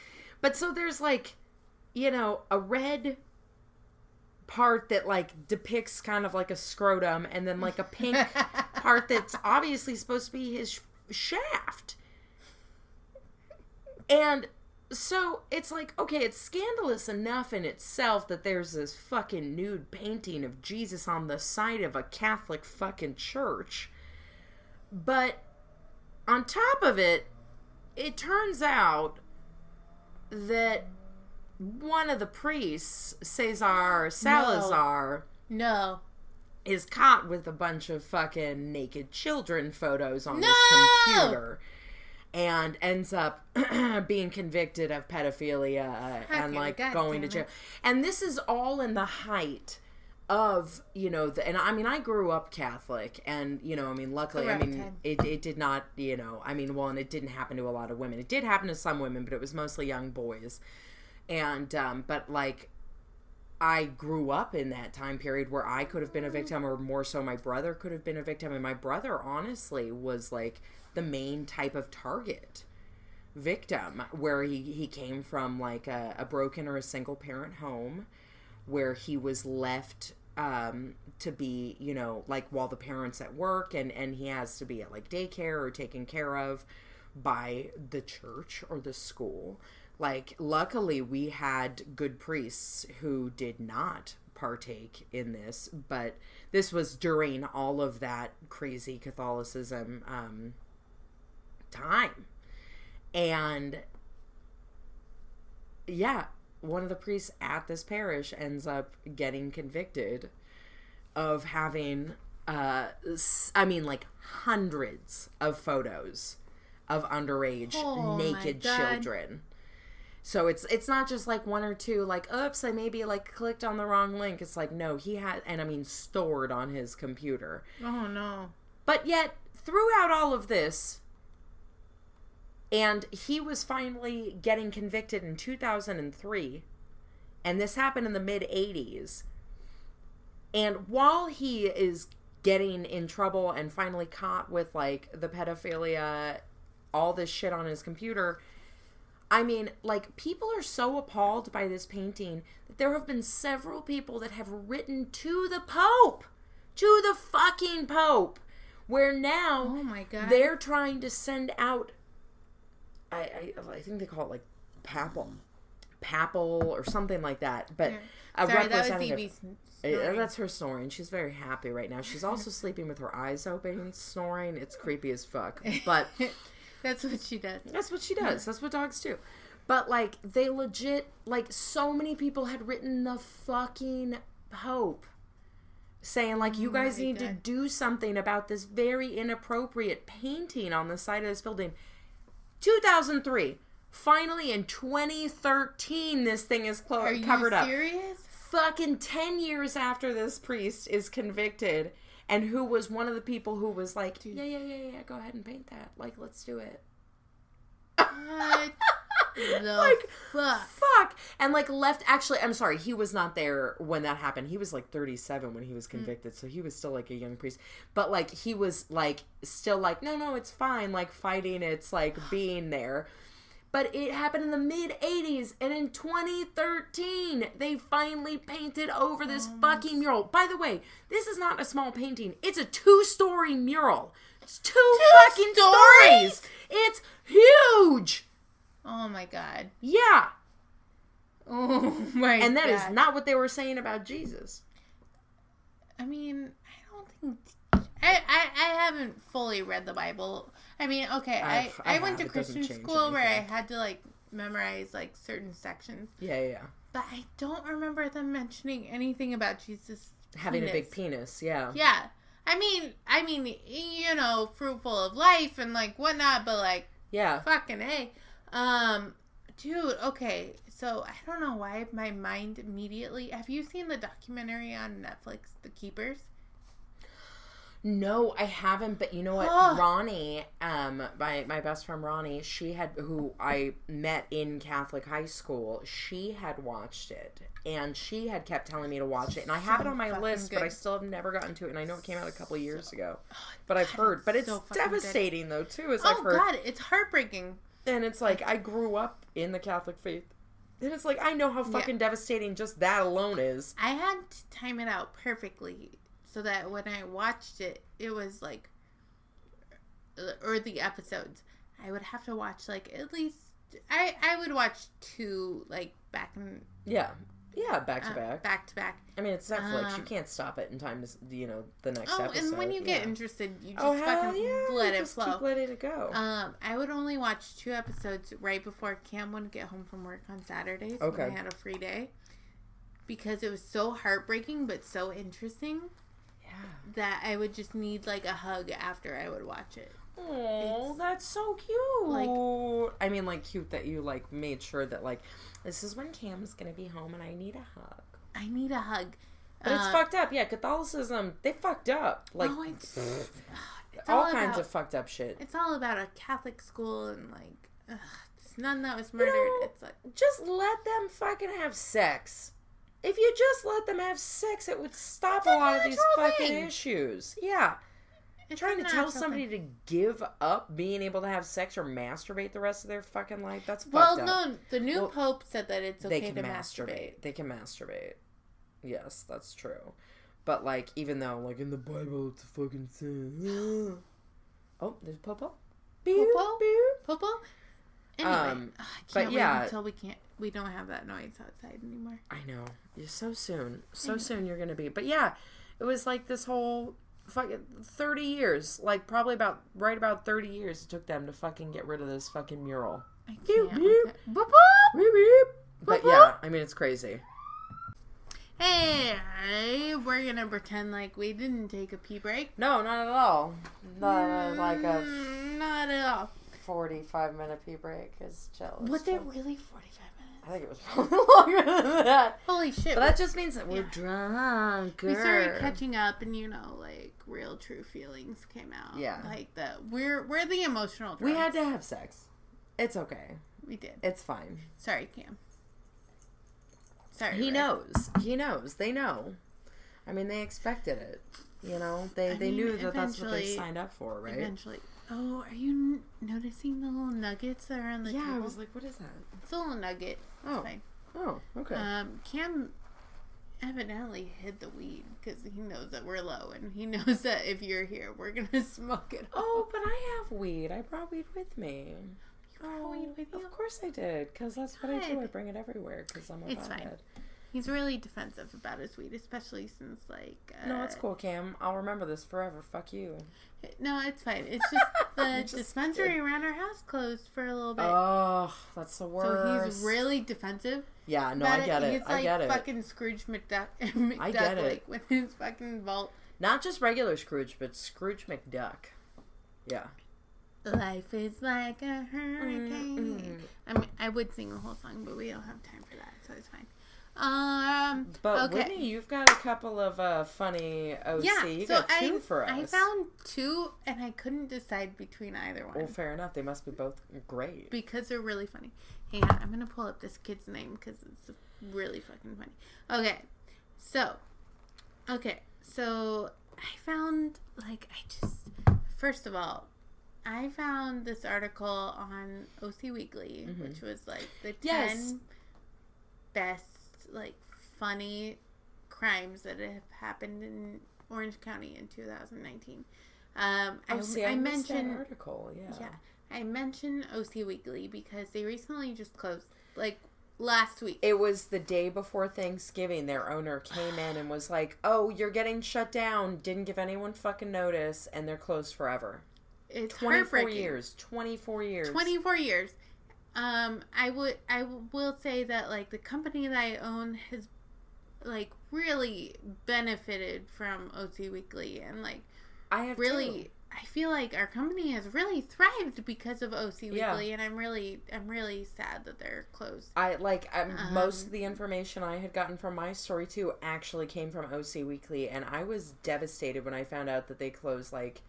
but so there's like you know a red part that like depicts kind of like a scrotum and then like a pink part that's obviously supposed to be his sh- shaft. And so it's like okay it's scandalous enough in itself that there's this fucking nude painting of jesus on the side of a catholic fucking church. But on top of it it turns out that one of the priests, Cesar Salazar, No. is caught with a bunch of fucking naked children photos on his computer and ends up being convicted of pedophilia uh, and like God going to jail. And this is all in the height of you know the, and i mean i grew up catholic and you know i mean luckily i mean it, it did not you know i mean well and it didn't happen to a lot of women. It did happen to some women but it was mostly young boys and um but like i grew up in that time period where i could have been a victim or more so my brother could have been a victim and my brother honestly was like the main type of target victim where he, he came from like a, a broken or a single parent home where he was left um, to be, you know, like while the parents at work and and he has to be at like daycare or taken care of by the church or the school. Like luckily we had good priests who did not partake in this, but this was during all of that crazy Catholicism um, time. And yeah, one of the priests at this parish ends up getting convicted of having uh, I mean, like hundreds of photos of underage Oh naked children. So it's it's not just like one or two like oops I maybe like clicked on the wrong link. It's like no he had and I mean stored on his computer. Oh no. But yet throughout all of this and he was finally getting convicted in 2003 and this happened in the mid 80s. And while he is getting in trouble and finally caught with like the pedophilia, all this shit on his computer, I mean, like, people are so appalled by this painting that there have been several people that have written to the Pope, to the fucking Pope, where now Oh my god. they're trying to send out. I, I I think they call it like papal, papal or something like that. But a Sorry, that was. Evie's Uh, snoring. That's her snoring. She's very happy right now. She's also sleeping with her eyes open, snoring. It's creepy as fuck. But That's what she does. that's what she does. That's what dogs do. But like they legit like so many people had written the fucking Pope saying like you oh guys need to do something about this very inappropriate painting on the side of this building. 2003. Finally in 2013 this thing is clo- Are you covered up serious? fucking 10 years after this priest is convicted and who was one of the people who was like yeah yeah yeah yeah go ahead and paint that. Like let's do it. Like, fuck? fuck. And like left actually i'm sorry he was not there when that happened. He was like 37 when he was convicted so he was still like a young priest. But like he was like still like no no it's fine like fighting it's like being there but it happened in the mid 80s and in 2013 they finally painted over this oh, fucking mural by the way this is not a small painting it's a two-story mural it's two, fucking stories? stories it's huge Oh my god. yeah Oh my and that is god. not what they were saying about Jesus. I mean, I don't think I, I I haven't fully read the Bible. I mean, okay, I I've- I I, went to have. It doesn't Christian school where I had to like memorize like certain sections, Yeah, yeah. but I don't remember them mentioning anything about Jesus Having a big penis. penis, yeah. Yeah. I mean, I mean, you know, fruitful of life and like whatnot, but like Yeah. fucking a, um, dude. Okay, so I don't know why my mind immediately. Have you seen the documentary on Netflix, The Keepers? No, I haven't, but you know what? Oh. Ronnie, um, my my best friend Ronnie, she had who I met in Catholic high school, she had watched it. And she had kept telling me to watch it. And I have it on my list, but I still have never gotten to it. And I know it came out a couple years ago. But I've heard. But it's so fucking good. devastating though too, as I've Oh heard. God, it's heartbreaking. And it's like I grew up in the Catholic faith. And it's like I know how fucking devastating just that alone is. I had to time it out perfectly so that when I watched it, it was like, uh, or the episodes, I would have to watch like at least I I would watch two like back and Yeah. Yeah, back to uh, back. back to back. I mean, it's Netflix. you Um, can't stop it in time to, you know, the next Oh, episode. and when you get yeah. interested, you just oh fucking yeah, let it just flow. keep letting it go. Um, I would only watch two episodes right before Cam would get home from work on Saturdays Okay. when I had a free day. Because it was so heartbreaking but so interesting. That I would just need like a hug after I would watch it. Oh, that's so cute. like- I mean, like cute that you like made sure that like this is when Cam's gonna be home and I need a hug. I need a hug. But it's Uh, fucked up. Yeah, Catholicism they fucked up. Like oh, it's, it's all, all kinds about- of fucked up shit. It's all about a Catholic school and like ugh, nun that was murdered. know, it's like Just let them fucking have sex. If you just let them have sex, it would stop a lot of these fucking thing. issues. Yeah. it's trying to tell somebody thing. to give up being able to have sex or masturbate the rest of their fucking life that's Well, fucked up. Well, no, the new Well, pope said that it's okay they can to masturbate. masturbate. They can masturbate. Yes, that's true. But like, even though like in the Bible it's a fucking sin. oh, there's Popo. Beep, Popo? beep. Popo. Anyway, Um, I but can't yeah. wait until we can't. We don't have that noise outside anymore. I know. You're so soon. So soon you're gonna be. But yeah, it was like this whole fucking thirty years. Like probably about right about thirty years it took them to fucking get rid of this fucking mural. I can't. beep. with that. Boop, boop. Beep, beep. But yeah, I mean it's crazy. Hey, we're gonna pretend like we didn't take a pee break. No, not at all. Not like a Mm, not at all. 45 minute pee break is jealous. Was it really forty-five minutes? I think it was probably longer than that. Holy shit! But that just means that we're Yeah. drunk. we started catching up, and you know, like real true feelings came out. Yeah. like the we're we're the emotional. We had to have sex. It's okay. We did. It's fine. Sorry, Cam. Sorry. He Rick. knows. He knows. They know. I mean, they expected it. You know, they I they mean, knew that that's what they signed up for, right? Eventually. Oh, are you n- noticing the little nuggets that are on the yeah, table? I was like, what is that? it's a little nugget. Oh, fine. oh, okay. Um, Cam evidently hid the weed because he knows that we're low, and he knows that if you're here, we're gonna smoke it. oh, but I have weed. I brought weed with me. You brought weed with you? Of course I did, because that's what I do. I bring it everywhere because I'm a It's fine. He's really defensive about his weed, especially since like. Uh, No, it's cool, Cam. I'll remember this forever. Fuck you. No, it's fine. It's just the just dispensary around our house closed for a little bit. Oh, that's the worst. so he's really defensive. Yeah, no, I get it. He's I like get it. fucking Scrooge McDuck, McDuck I get it. with his fucking vault. Not just regular Scrooge, but Scrooge McDuck. Yeah. Life is like a hurricane. Mm-mm. I mean, I would sing the whole song, but we don't have time for that, so it's fine. Um, But okay. Whitney, you've got a couple of uh, funny OC. yeah, you so got two I for us. I found two, and I couldn't decide between either one Well, fair enough. They must be both great. because they're really funny. Hang on, I'm gonna pull up this kid's name because it's really fucking funny. Okay, so, okay, so I found like I just first of all. I found this article on OC Weekly, Mhm. which was like the 10 Yes. best, like, funny crimes that have happened in Orange County in 2019. Um, I, Oh, see, I, I, mentioned, article. Yeah. yeah, I mentioned OC Weekly because they recently just closed, like, last week. It was the day before Thanksgiving. Their owner came in and was like, "Oh, you're getting shut down." Didn't give anyone fucking notice, and they're closed forever. It's Twenty-four heartbreaking. years. Twenty-four years. 24 years. Um, I would, I will say that like the company that I own has, like, really benefited from OC Weekly and like I have really. two. I feel like our company has really thrived because of OC Weekly, Yeah. and I'm really, I'm really sad that they're closed. I like um, Um, most of the information I had gotten from my story too actually came from OC Weekly, and I was devastated when I found out that they closed. Like,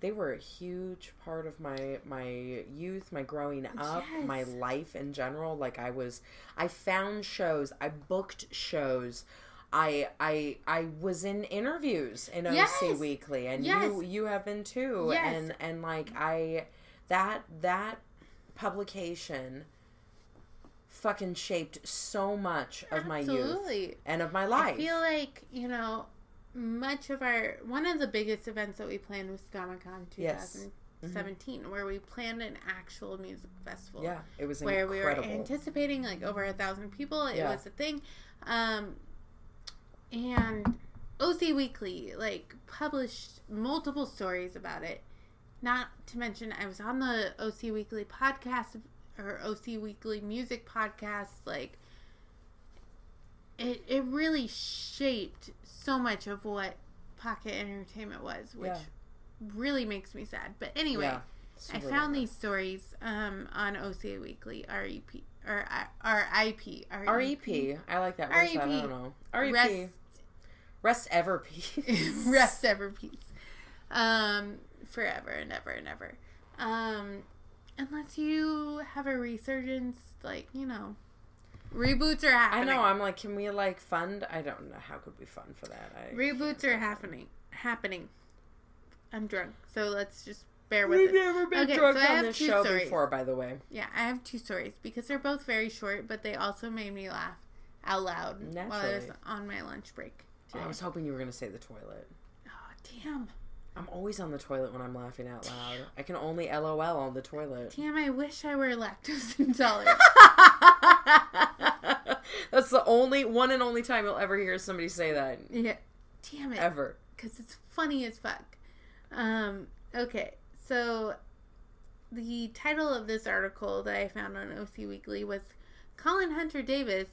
they were a huge part of my my youth, my growing oh, up, my life in general. Like, I was, I found shows, I booked shows. I I I was in interviews in OC Weekly, and Yes. you you have been too, Yes. and and like I that that publication fucking shaped so much of my youth and of my life. I feel like you know, much of our one of the biggest events that we planned was ScomaCon Yes. 2017, where we planned an actual music festival. yeah, it was where incredible. we were anticipating like over a thousand people. It Yeah. was a thing, um, and OC Weekly like published multiple stories about it. Not to mention, I was on the OC Weekly podcast or OC Weekly music podcast. Like, it it really shaped so much of what Pocket Entertainment was, which Yeah. really makes me sad. But anyway. yeah, I found these stories um, on OCA Weekly, REP, or I- RIP. REP. I like that. That? I don't know. REP. Rest, Rest, ever peace. rest ever peace. Um, forever and ever and ever. Um, unless you have a resurgence, like, you know, reboots are happening. I know. I'm like, can we like fund? I don't know. How could we fund for that? I Reboots are happening. Happening. I'm drunk, so let's just bear with me. We've it. never been Okay, drunk so on this show stories. before, by the way. Yeah, I have two stories because they're both very short, but they also made me laugh out loud while I was on my lunch break. Today. I was hoping you were gonna say the toilet. oh, damn. I'm always on the toilet when I'm laughing out loud. I can only LOL on the toilet. Damn, I wish I were lactose intolerant. That's the only one and only time you'll ever hear somebody say that. yeah. Damn it. Ever. Because it's funny as fuck. Um, okay, so the title of this article that I found on OC Weekly was Colin Hunter Davis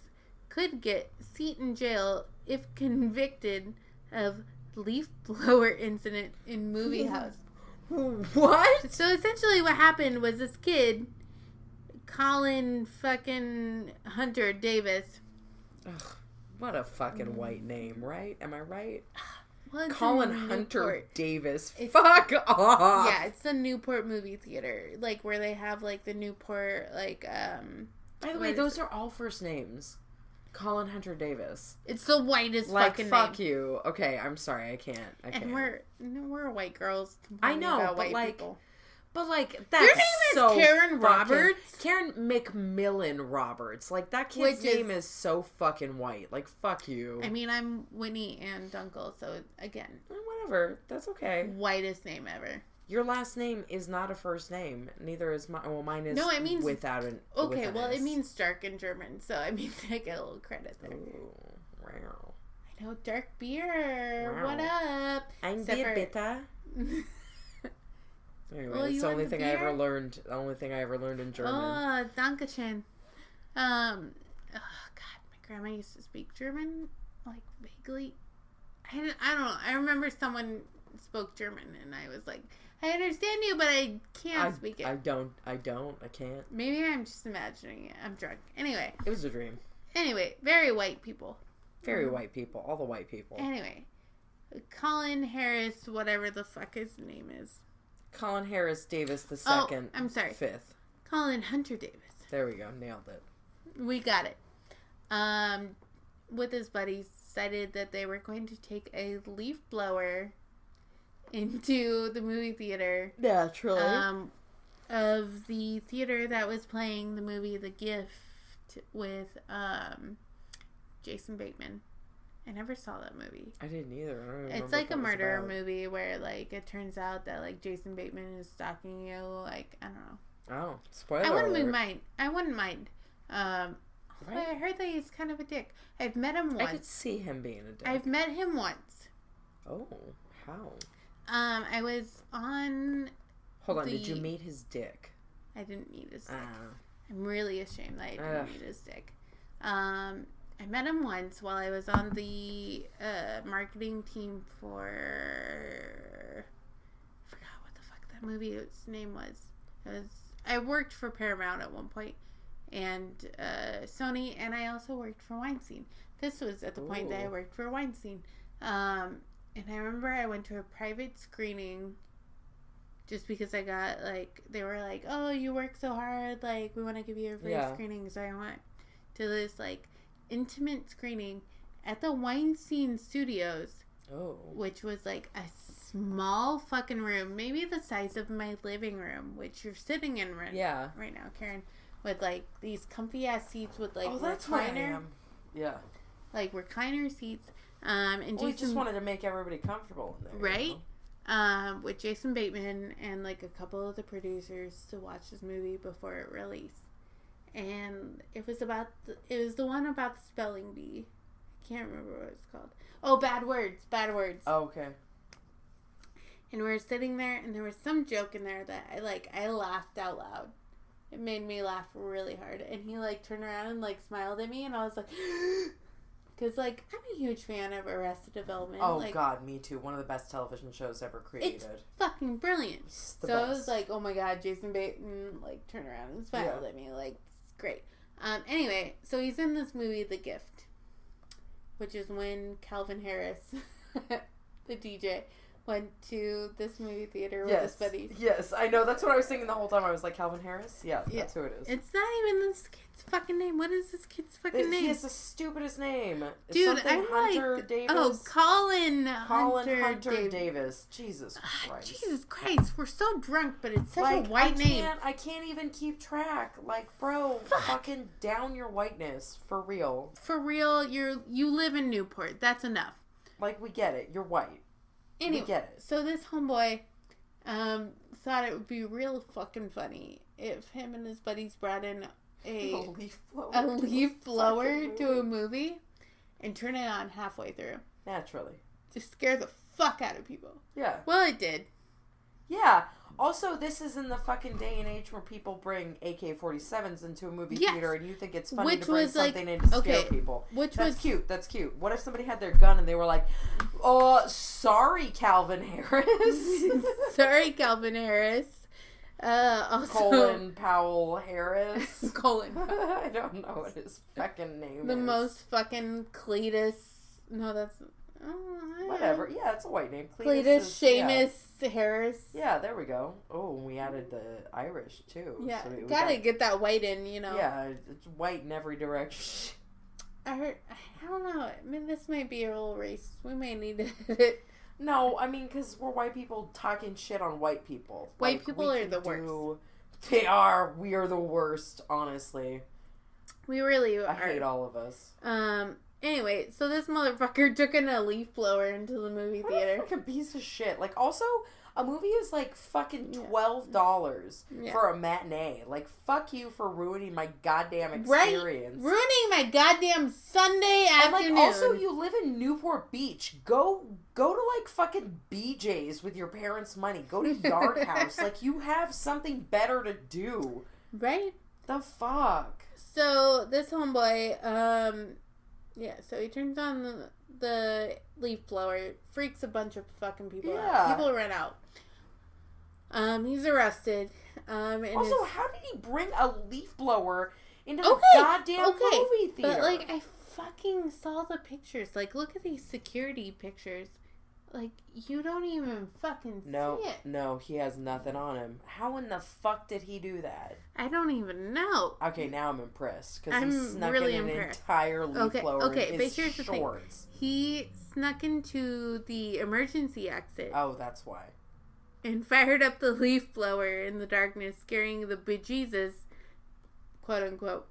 could get seat in jail if convicted of leaf blower incident in movie house. What? So essentially, what happened was this kid, Colin fucking Hunter Davis. Ugh, what a fucking white name, right? Am I right? was Colin Hunter Davis. It's- Fuck off. Yeah, it's the Newport movie theater, like where they have like the Newport, like um, By the way, those are all first names. Colin Hunter Davis. it's the whitest Like fucking fuck name. you. Okay, I'm sorry, I can't. I can't. And we're we're white girls. I know, about but, white like, people. But like that's Your name is so Karen fucking- Roberts? Karen McMillan Roberts. Like that kid's is- name is so fucking white. Like fuck you. I mean, I'm Winnie and Dunkel, so again, Eh, Whatever. That's okay. whitest name ever. Your last name is not a first name. Neither is mine. Well, mine is. No, it means- without an. Okay, with an well, it means dark in German, so I mean, I get a little credit there. Ooh, wow. I know, dark beer. Wow. What up? I'm Except for- bitter. Anyway, Well, it's the only the thing I ever learned. The only thing I ever learned in German. Oh, Dankeschön. Um, oh God, my grandma used to speak German, like vaguely. I don't, I don't know. I remember someone spoke German, and I was like, I understand you, but I can't I, speak it. I don't. I don't. I can't. Maybe I'm just imagining it. I'm drunk. Anyway, It was a dream. anyway, very white people. Very white people. All the white people. Anyway, Colin Harris, whatever the fuck his name is. Colin Harris Davis the Oh, second. I'm sorry. Fifth. Colin Hunter Davis. There we go. Nailed it. We got it. Um, with his buddies, decided that they were going to take a leaf blower into the movie theater Naturally. um, of the theater that was playing the movie The Gift with um, Jason Bateman. I never saw that movie. I didn't either. I don't It's like a murder about. movie where like it turns out that like Jason Bateman is stalking you. Like I don't know. Oh, spoiler I wouldn't alert. mind. I wouldn't mind. Um, Right? I heard that he's kind of a dick. I've met him once. I could see him being a dick. I've met him once. Oh, how? Um, I was on. Hold on. Did you meet his dick? I didn't meet his dick. Ah. I'm really ashamed that I didn't Ugh. meet his dick. Um, I met him once while I was on the uh, marketing team for. I forgot what the fuck that movie's name was. It was I worked for Paramount at one point, and uh, Sony, and I also worked for Weinstein. This was at the point that I worked for Weinstein. Um, and I remember I went to a private screening just because I got like they were like, "Oh, you work so hard, like we want to give you a free Yeah. screening." So I went to this like intimate screening at the Weinstein Studios, Oh. which was like a small fucking room, maybe the size of my living room, which you're sitting in right, Yeah. right now, Karen, with like these comfy ass seats with like oh, that's recliner. Yeah. like recliner seats. Um, and We Jason just wanted to make everybody comfortable in there. you Right? know? um, with Jason Bateman and like a couple of the producers to watch this movie before it released. And it was about the, it was the one about the spelling bee. I can't remember what it's called. Oh, bad words, bad words. Oh, okay. And we were sitting there, and there was some joke in there that I like. I laughed out loud. It made me laugh really hard. And he like turned around and like smiled at me, and I was like, because like I'm a huge fan of Arrested Development. Oh like, God, me too. One of the best television shows ever created. fucking brilliant. It's so I was like, oh my god, Jason Bateman like turned around and smiled Yeah. at me, like it's great. Um, anyway, so he's in this movie, The Gift, which is when Calvin Harris, the DJ, went to this movie theater with his yes, buddies. yes, I know. That's what I was thinking the whole time. I was like, Calvin Harris. Yeah, Yeah. that's who it is. It's not even this kid's fucking name. What is this kid's fucking he name? has the stupidest name. Dude, I'm Hunter like, Davis. oh, Colin, Colin Hunter, Hunter, Davis. Davis. Jesus Ah, Christ. Jesus Christ, we're so drunk, but it's such like a white I name. can't, I can't even keep track. Like, bro, Fuck. fucking down your whiteness for real. For real, you're you live in Newport. That's enough. Like, we get it. You're white. Anyway, We get it. so this homeboy um, thought it would be real fucking funny if him and his buddies brought in a leaf blower. a to leaf blower to a movie and turn it on halfway through Naturally. to scare the fuck out of people. Yeah. Well, it did. Yeah. Also, this is in the fucking day and age where people bring AK 47s into a movie Yes. theater and you think it's funny Which to bring was, like- something in to scare okay, people. Which That's was cute. That's cute. What if somebody had their gun and they were like, "Oh, sorry, Calvin Harris." sorry, Calvin Harris. Uh, also Colin Powell Harris. Colin. I don't know what his fucking name the is. The most fucking Cletus. No, that's oh, Whatever. Yeah, it's a white name. Cletus, is- yeah. Seamus, Harris. Yeah, there we go. Oh, we added the Irish too. Yeah, So we- we gotta got- get that white in, you know. Yeah, it's white in every direction. I heard. I don't know. I mean, this might be a little racist. We may need edit. No, I mean, because we're white people talking shit on white people. White Like, people are the worst. They are. We are the worst, honestly. We really are. I hate all of us. Um. Anyway, so this motherfucker took in a leaf blower into the movie theater. What a piece of shit. Like, also, a movie is like fucking twelve dollars Yeah. for a matinee. Like, fuck you for ruining my goddamn experience. Right? Ruining my goddamn Sunday And afternoon. like, also, you live in Newport Beach. Go, go to like fucking BJ's with your parents' money. Go to Yard House. like, you have something better to do. right? The fuck. So this homeboy, um, yeah. So he turns on the, the leaf blower, freaks a bunch of fucking people Yeah. out. People run out. Um, he's arrested. Um, and Also, is- how did he bring a leaf blower into Okay, the goddamn okay, movie theater? But like I fucking saw the pictures. Like look at these security pictures. Like you don't even fucking no, see it. no, he has nothing on him. How in the fuck did he do that? I don't even know. Okay, now I'm impressed because he snuck really in an impressed. entire leaf Okay, blower okay, in but his here's the thing. He snuck into the emergency exit Oh, that's why. and fired up the leaf blower in the darkness, scaring the bejesus, quote unquote,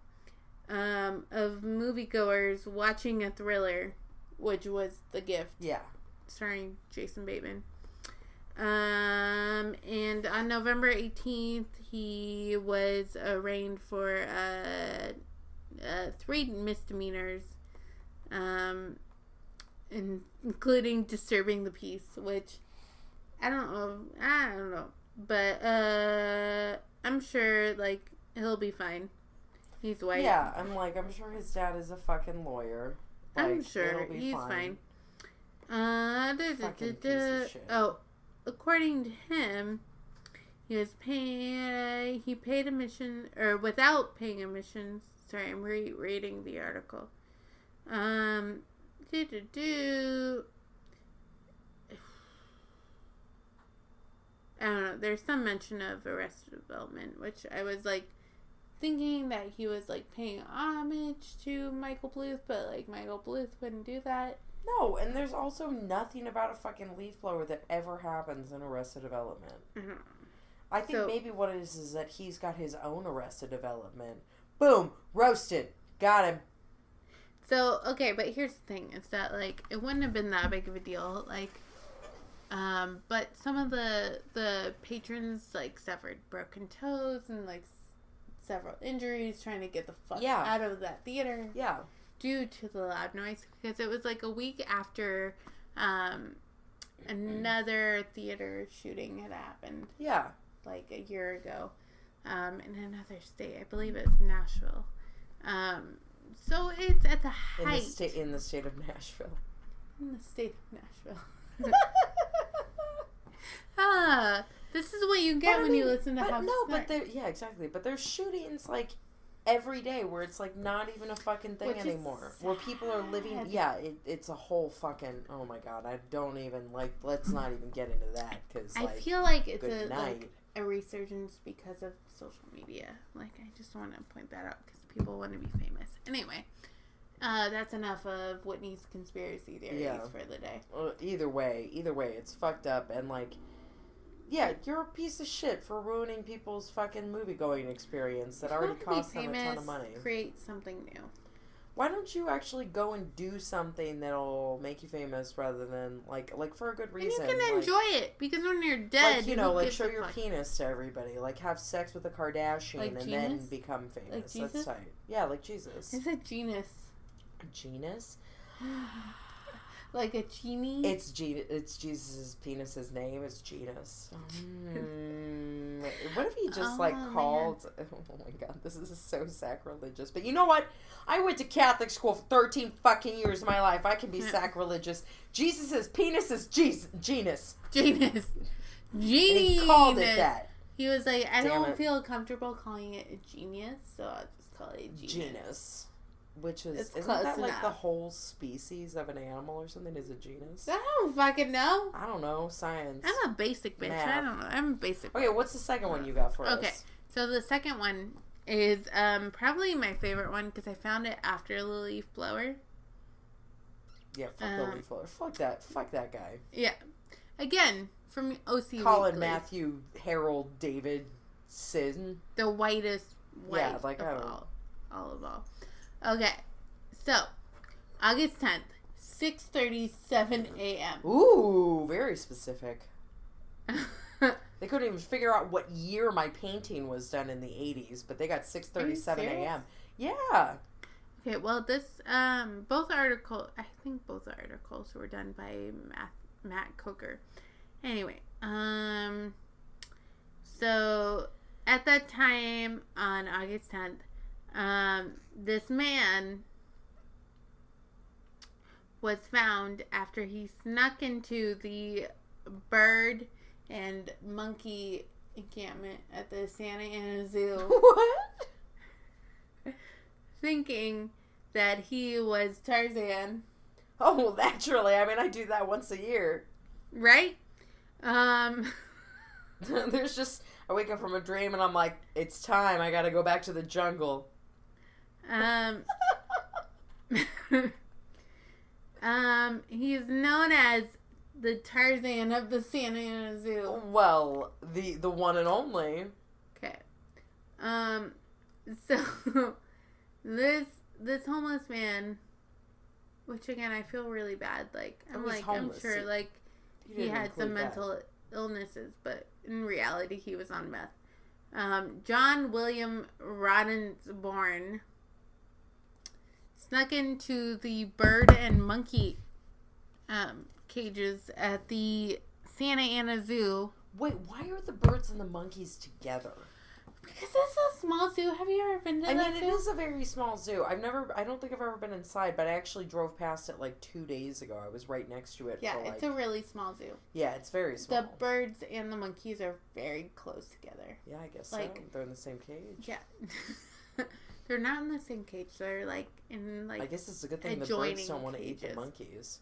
um, of moviegoers watching a thriller, which was The Gift. Yeah. Starring Jason Bateman. Um, and on November 18th, he was arraigned for uh, uh, three misdemeanors, um, in, including disturbing the peace, which I don't know. I don't know. But uh, I'm sure, like, he'll be fine. He's white. Yeah, I'm like, I'm sure his dad is a fucking lawyer. I'm Like, sure it'll be he's fine. Uh, da, da, da, da. piece of shit. Oh, according to him, he was paying. He paid admission, or without paying admissions. Sorry, I'm rereading the article. Um, do do do. I don't know. There's some mention of Arrested Development, which I was like thinking that he was like paying homage to Michael Bluth, but like Michael Bluth wouldn't do that. No, and there's also nothing about a fucking leaf blower that ever happens in Arrested Development. I don't. I think So- maybe what it is is that he's got his own Arrested Development. Boom, roasted, got him. So okay, but here's the thing: is that like it wouldn't have been that big of a deal, like, um, but some of the the patrons like suffered broken toes and like s- several injuries trying to get the fuck Yeah. out of that theater Yeah, due to the loud noise because it was like a week after um, another theater shooting had happened yeah. like a year ago um, in another state. I believe it's Nashville. Um, so it's at the height. In the state in the state of Nashville. in the state of Nashville. ah, this is what you get when you mean, listen to but no, Smart. but there, yeah, exactly. But there's shootings like every day where it's like not even a fucking thing Which anymore. Where people are living. Yeah, it, it's a whole fucking. Oh my god, I don't even like. Let's not even get into that because I feel like it's a night. like a resurgence because of social media. Like I just want to point that out because people want to be famous. Anyway, uh, that's enough of Whitney's conspiracy theories Yeah. for the day. Uh, either way, either way, it's fucked up and like. Yeah, you're a piece of shit for ruining people's fucking movie going experience that already want to be cost them a ton of money. Create something new. Why don't you actually go and do something that'll make you famous rather than like like for a good And reason? you can like, enjoy it because when you're dead, like you know, like show your penis to everybody, like have sex with a Kardashian Like and then become famous. That's tight. Yeah, like Jesus. It's a genus. Genus. like a genie. It's G. It's Jesus' penis's name. It's genus. Mm. What if he just Oh, like man. called? Oh my god, this is so sacrilegious. But you know what? I went to Catholic school for thirteen fucking years of my life. I can be sacrilegious. Jesus' penis is Jesus, genus. Genius. And Genius. he called it that. He was like, I Damn don't it. feel comfortable calling it a genius, so I'll just call it a genius. Genus. Which is It's isn't close that like the whole species of an animal or something is a genus? I don't fucking know. I don't know. Science. I'm a basic bitch. I don't know. I'm a basic. Okay, what's the second one you got for Okay. us? Okay, so the second one is um probably my favorite one because I found it after the leaf blower. Yeah, fuck the Um, leaf blower. Fuck that. Fuck that guy. Yeah. Again, from OC Colin Weekly, Matthew Harold David Sin. the whitest white Yeah, like, of all, all of all. Okay, so August tenth, six thirty-seven a.m. Ooh, very specific. They couldn't even figure out what year my painting was done in the 80s, but they got 6:37 serious? a.m. Yeah. okay, well, this um both article I think both articles were done by Matt Matt Coker. Anyway, um, so at that time on August tenth, um, this man was found after he snuck into the bird and monkey encampment at the Santa Ana Zoo, what? thinking that he was Tarzan, Oh, naturally. I mean, I do that once a year. right? Um, There's just I wake up from a dream and I'm like, it's time. I got to go back to the jungle. Um, um, he's known as the Tarzan of the Santa Ana Zoo. well, the the one and only. Okay. Um so this this homeless man which again I feel really bad like I'm like homeless. I'm sure like he had some that. mental illnesses but in reality he was on meth. Um John William Rodensborn snuck into the bird and monkey um cages at the Santa Ana Zoo Wait, why are the birds and the monkeys together? Because it's a small zoo. Have you ever been to I mean, zoo? it is a very small zoo. I've never, I don't think I've ever been inside, but I actually drove past it like two days ago. I was right next to it. Yeah, for, like, it's a really small zoo. yeah, it's very small. The birds and the monkeys are very close together. yeah, I guess like- so. They're in the same cage. Yeah. They're not in the same cage. They're like in like I guess it's a good thing the birds don't want to eat the monkeys.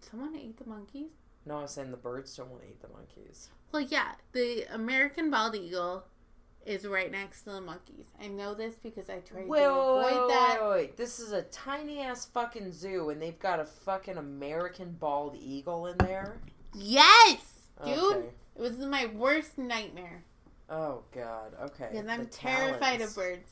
someone ate the monkeys. No, I was saying the birds don't want to eat the monkeys. Well, yeah, the American bald eagle is right next to the monkeys. I know this because I tried Wait, to avoid wait, that. wait, wait. This is a tiny ass fucking zoo, and they've got a fucking American bald eagle in there. Yes, dude. Okay. It was my worst nightmare Oh God. Okay. because I'm The terrified of birds.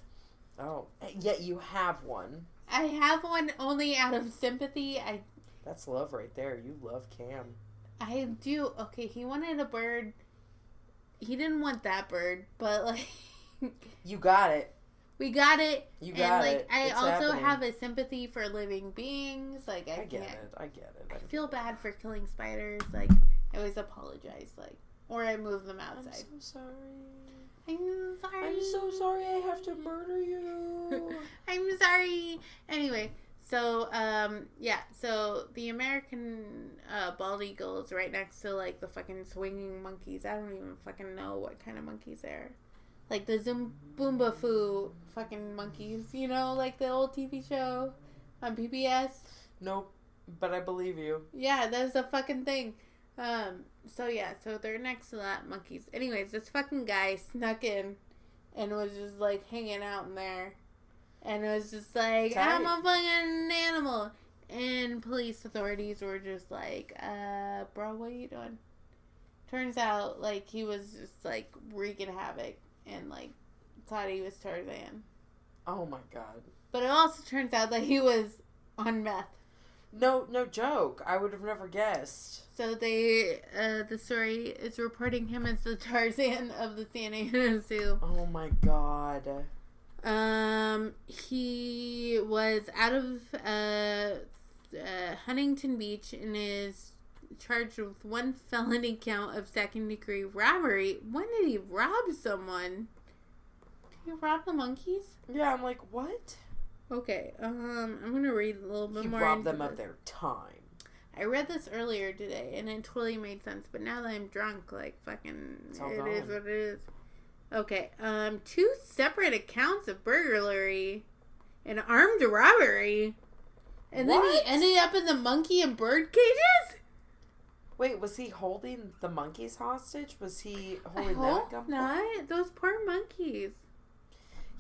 Oh, yet you have one. I have one only out of sympathy. I That's love right there. You love Cam. I do. Okay, he wanted a bird. He didn't want that bird, but like You got it. we got it. You got and like it. I It's also happening. have a sympathy for living beings. Like I, I get it. I get it. I feel bad for killing spiders. Like I always apologize. Like or I move them outside. I'm so sorry. I'm sorry. I'm so sorry. I have to murder you. I'm sorry. Anyway, so um yeah, so the American uh, bald eagle is right next to like the fucking swinging monkeys. I don't even fucking know what kind of monkeys they are. Like the Zoboomafoo fucking monkeys, you know, like the old TV show on PBS. nope. But I believe you. Yeah, that's a fucking thing. Um, so yeah, so they're next to that monkeys. Anyways, this fucking guy snuck in and was just like hanging out in there. And it was just like, I'm a fucking animal. And police authorities were just like, uh, bro, what are you doing? Turns out, like, he was just like wreaking havoc and like thought he was Tarzan. Oh my god. But it also turns out that he was on meth. No, no joke. I would have never guessed. So they, uh, the story is reporting him as the Tarzan of the Santa Ana Zoo. Oh my god. Um, he was out of uh, uh, Huntington Beach and is charged with one felony count of second degree robbery. When did he rob someone? Did he rob the monkeys? Yeah, I'm like, what? Okay, um, I'm gonna read a little bit He more. robbed into them of their time. I read this earlier today, and it totally made sense. But now that I'm drunk, like fucking, it is gone. what it is. Okay, um, two separate accounts of burglary and armed robbery, and then he ended up in the monkey and bird cages. Wait, was he holding the monkeys hostage? Was he I holding that hope not. Those poor monkeys.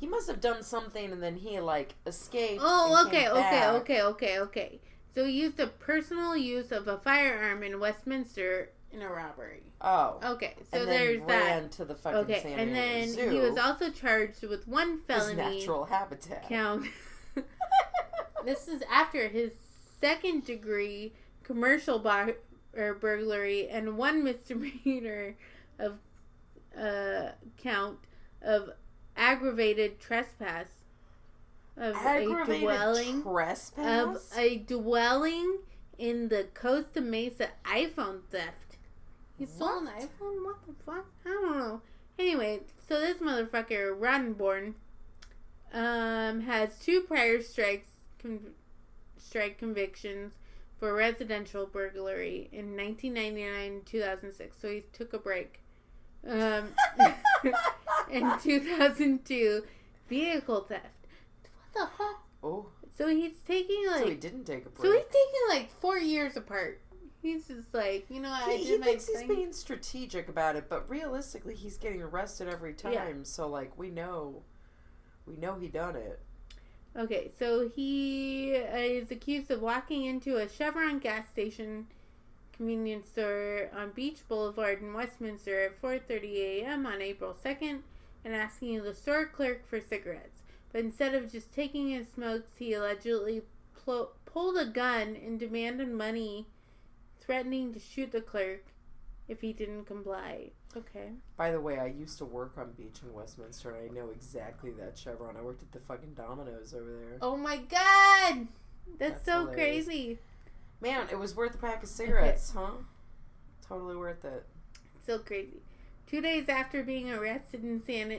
He must have done something and then he like escaped. Oh, okay, okay, okay, okay, okay. So he used the personal use of a firearm in Westminster in a robbery. Oh. Okay, so there's that. to the fucking Okay, San and then Zoo, he was also charged with one his felony natural habitat. count. this is after his second degree commercial bar- or burglary and one misdemeanor of uh, count of aggravated trespass of a Aggravated dwelling trespass. of a dwelling in the Costa Mesa iPhone theft. He stole an iPhone? What the fuck? I don't know. Anyway, so this motherfucker, Roddenborn, um, has two prior strikes, con- strike convictions for residential burglary in 1999 and 2006. So he took a break. Um, in 2002, vehicle theft. What the fuck? oh, So he's taking like so he didn't take a break. so he's taking like four years apart. He's just like, you know, what, I he, did he thinks thing. he's being strategic about it, but realistically, he's getting arrested every time. Yeah. So like, we know, we know he done it. Okay, so he is accused of walking into a Chevron gas station convenience store on Beach Boulevard in Westminster at 4:30 a.m. on April 2nd and asking the store clerk for cigarettes. But instead of just taking his smokes, he allegedly plo- pulled a gun and demanded money, threatening to shoot the clerk if he didn't comply. Okay. By the way, I used to work on Beach in Westminster, and I know exactly that Chevron. I worked at the fucking Domino's over there. Oh my god! That's, That's so hilarious. crazy. Man, it was worth a pack of cigarettes, huh? Totally worth it. So crazy. Two days after being arrested in Santa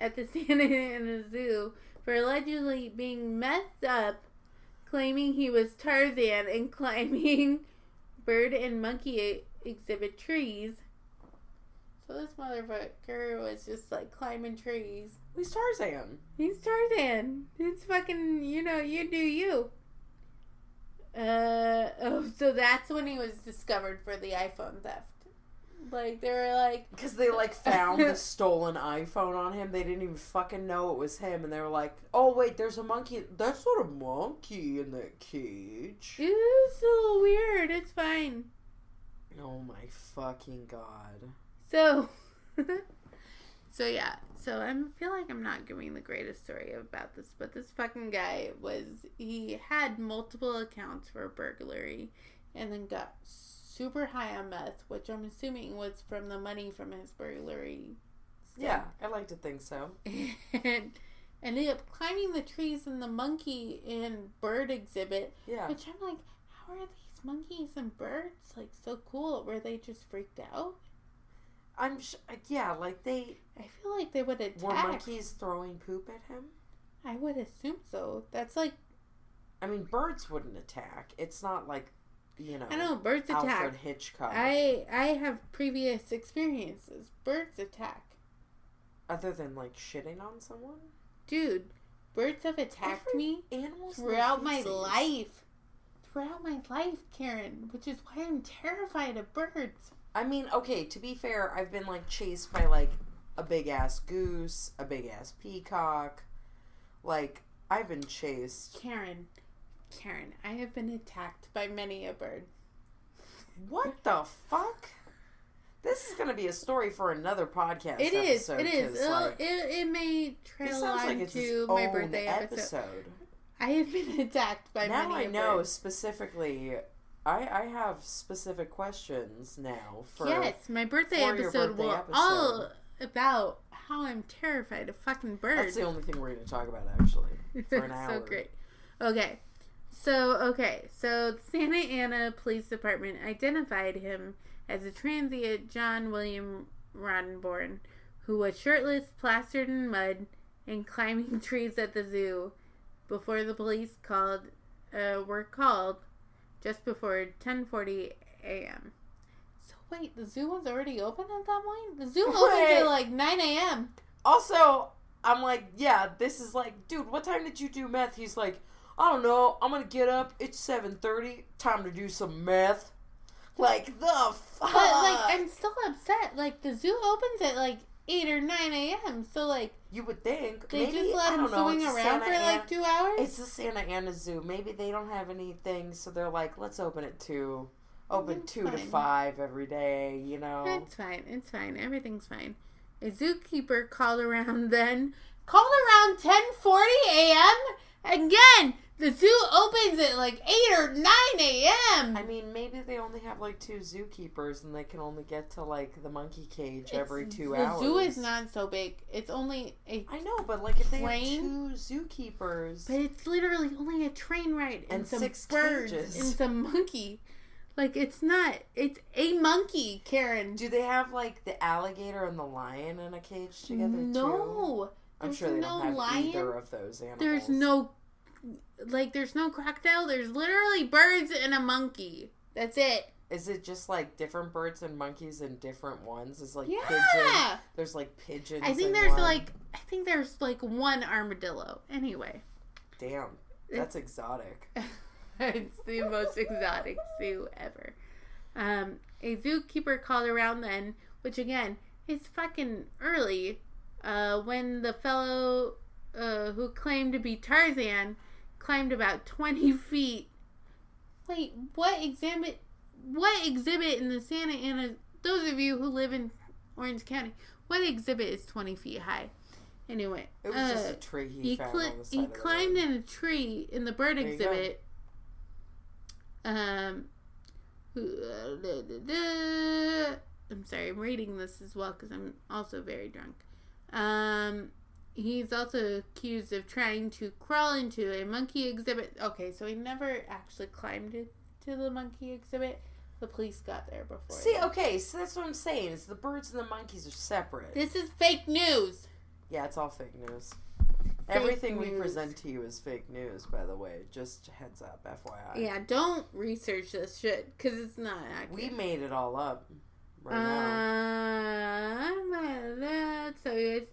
at the Santa Ana Zoo for allegedly being messed up, claiming he was Tarzan and climbing bird and monkey exhibit trees. So this motherfucker was just like climbing trees. He's Tarzan. He's Tarzan. It's fucking, you know, you do you. Uh oh, so that's when he was discovered for the iPhone theft. Like they were like, Because they like found the stolen iPhone on him. They didn't even fucking know it was him, and they were like, "Oh wait, there's a monkey. That's not a monkey in that cage." it's a little weird. It's fine. Oh my fucking god! So, so yeah. So I feel like I'm not giving the greatest story about this, but this fucking guy was he had multiple accounts for burglary, and then got super high on meth, which I'm assuming was from the money from his burglary. stuff. Yeah, I like to think so. and ended up climbing the trees in the monkey and bird exhibit, Yeah, which I'm like, how are these monkeys and birds like so cool? Were they just freaked out? I'm. Sh- yeah, like they I feel like they would attack. were monkeys throwing poop at him. I would assume so. That's like I mean, birds wouldn't attack. It's not like, you know, I know birds Alfred attack. Hitchcock. I I have previous experiences. Birds attack, Other than like shitting on someone, dude. Birds have attacked Every me animals throughout my life. Throughout my life, Karen, which is why I'm terrified of birds. I mean, okay, to be fair, I've been like chased by like a big ass goose, a big ass peacock. Like, I've been chased. Karen, Karen, I have been attacked by many a bird. What the fuck? This is gonna be a story for another podcast. It is. episode, It is. like, it, it may trail on like to my birthday episode. episode. I have been attacked by many. now many I a know bird. specifically. I I have specific questions now for yes, my birthday episode will episode. all about how I'm terrified of fucking birds. That's the only thing we're gonna talk about actually for an hour. so great. Okay, So, okay. So, Santa Ana Police Department identified him as a transient John William Roddenborn, who was shirtless, plastered in mud, and climbing trees at the zoo before the police called uh, were called just before 10:40 a.m. So wait, the zoo was already open at that point. The zoo opens Wait. at like 9 a.m. Also, I'm like, yeah, this is like, dude, what time did you do meth? He's like, I don't know. I'm gonna get up. It's 7:30. Time to do some meth. Like the fuck. But like, I'm still upset. Like the zoo opens at like 8 or 9 a.m. So like, you would think they maybe just let him don't know. swing around for Ana- like two hours. It's the Santa Ana Zoo. Maybe they don't have anything, so they're like, let's open it two, open It's two to five every day. You know. It's fine. It's fine. Everything's fine. A zookeeper called around then. Called around 10:40 a.m. Again, the zoo opens at like 8 or 9 a.m. I mean, maybe they only have like two zookeepers, and they can only get to like the monkey cage It's- every two the hours. The zoo is not so big. It's only a I know, but like if they Train? have two zookeepers, but it's literally only a train ride and, And some six birds cages. and some monkey. Like it's not. It's a monkey, Karen. do they have like the alligator and the lion in a cage together too? no, I'm there's sure they no don't have lion. either of those animals. there's no like. There's no crocodile. There's literally birds and a monkey. That's it. Is it just like different birds and monkeys and different ones? Is like Yeah. pigeon. There's like pigeons. I think there's one. like I think there's like one armadillo. Anyway, Damn, that's exotic. it's the most exotic zoo ever. Um, a zookeeper called around then, which again is fucking early. Uh, when the fellow uh, who claimed to be Tarzan climbed about twenty feet. Wait, what exhibit? What exhibit in the Santa Ana? Those of you who live in Orange County, what exhibit is twenty feet high? Anyway, It was uh, just a tree he, he, found cli- on the side he climbed in a tree in the bird There exhibit. Um, I'm sorry, I'm reading this as well because I'm also very drunk. Um, he's also accused of trying to crawl into a monkey exhibit. Okay, so he never actually climbed to the monkey exhibit. The police got there before. See, that. okay, so that's what I'm saying. Is the birds and the monkeys are separate. this is fake news. Yeah, it's all fake news. Everything we present to you is fake news, by the way. Just heads up, FYI. Yeah, don't research this shit because it's not accurate. We made it all up right now. Uh, so it's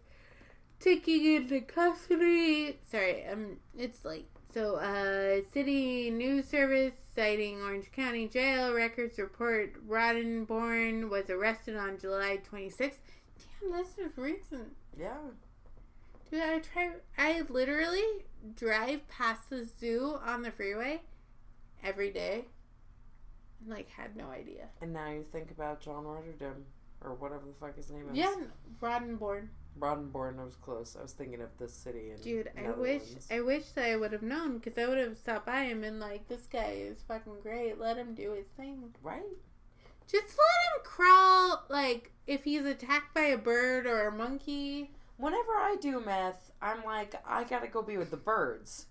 taking into custody. Sorry, um, it's late. So, uh, city news service citing Orange County jail records report Roddenborn was arrested on July 26th. Damn, this is recent. Yeah. Dude, I try. I literally drive past the zoo on the freeway every day, and like had no idea. And now you think about John Rotterdam, or whatever the fuck his name is. Yeah, Roddenborn. Roddenborn, I was close. I was thinking of the city in Dude, I wish I wish that I would have known because I would have stopped by him and like this guy is fucking great. Let him do his thing. Right? Just let him crawl. Like if he's attacked by a bird or a monkey. Whenever I do meth, I'm like, I gotta go be with the birds.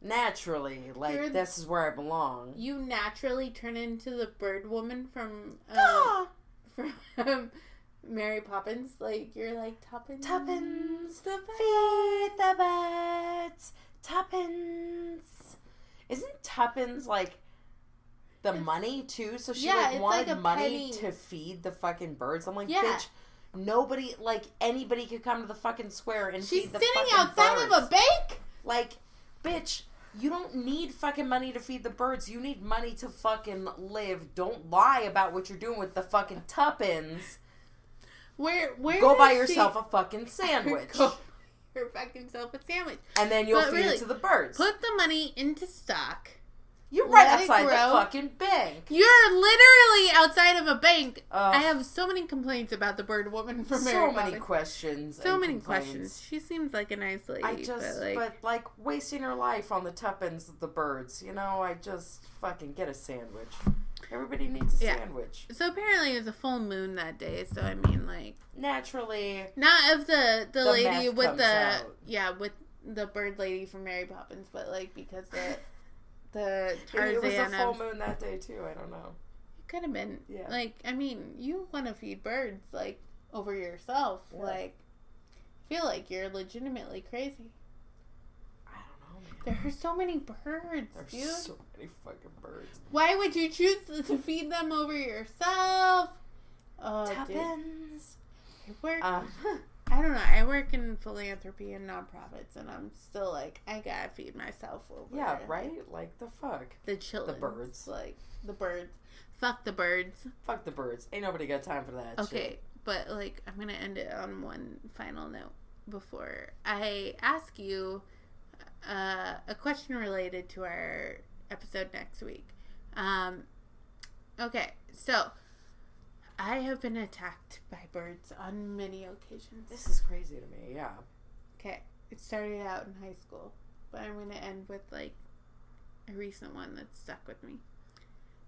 Naturally, like You're- this is where I belong. You naturally turn into the bird woman from uh, Ah, from Mary Poppins. Like you're like Tuppence. Tuppence, the feed the birds. Tuppence. Isn't Tuppence like the It's- money too? So she Yeah, like wanted like money penny. to feed the fucking birds. I'm like, Yeah. bitch. Nobody, like anybody, could come to the fucking square and She's feed the sitting fucking outside birds. of a bank. Like, bitch, you don't need fucking money to feed the birds. You need money to fucking live. Don't lie about what you're doing with the fucking tuppence. Where where Go buy does she- yourself a fucking sandwich. Go your fucking self a sandwich. and then you'll But feed really, it to the birds. Put the money into stock. you're right outside the fucking bank. You're literally outside of a bank. Ugh. I have so many complaints about the bird woman from so Mary many questions. So many complaints. questions. She seems like a nice lady. I just, but like, like wasting her life on the tuppence of the birds. You know, I just fucking get a sandwich. Everybody needs a Yeah. sandwich. so apparently it was a full moon that day. So I mean, like, Naturally, not of the the, The lady with the out. yeah with the bird lady from Mary Poppins, but like because the the Tarzan. it was a full moon that day too. I don't know. It could have been. Yeah. Like, I mean, you want to feed birds, like, over yourself. Yeah. Like, I feel like you're legitimately crazy. I don't know, man. There are so many birds, There's dude. so many fucking birds. Why would you choose to feed them over yourself? Oh, dude. Tuppence. I work. Um, I don't know. I work in philanthropy and nonprofits, and I'm still like, I gotta feed myself over. yeah, right. Like the fuck. The children, birds. like the birds. Fuck the birds. Fuck the birds. Ain't nobody got time for that. Okay, shit. but like I'm gonna end it on one final note before I ask you uh, a question related to our episode next week. Um, okay, so I have been attacked by birds on many occasions. This is crazy to me. Yeah. Okay, it started out in high school, but I'm gonna end with like a recent one that stuck with me.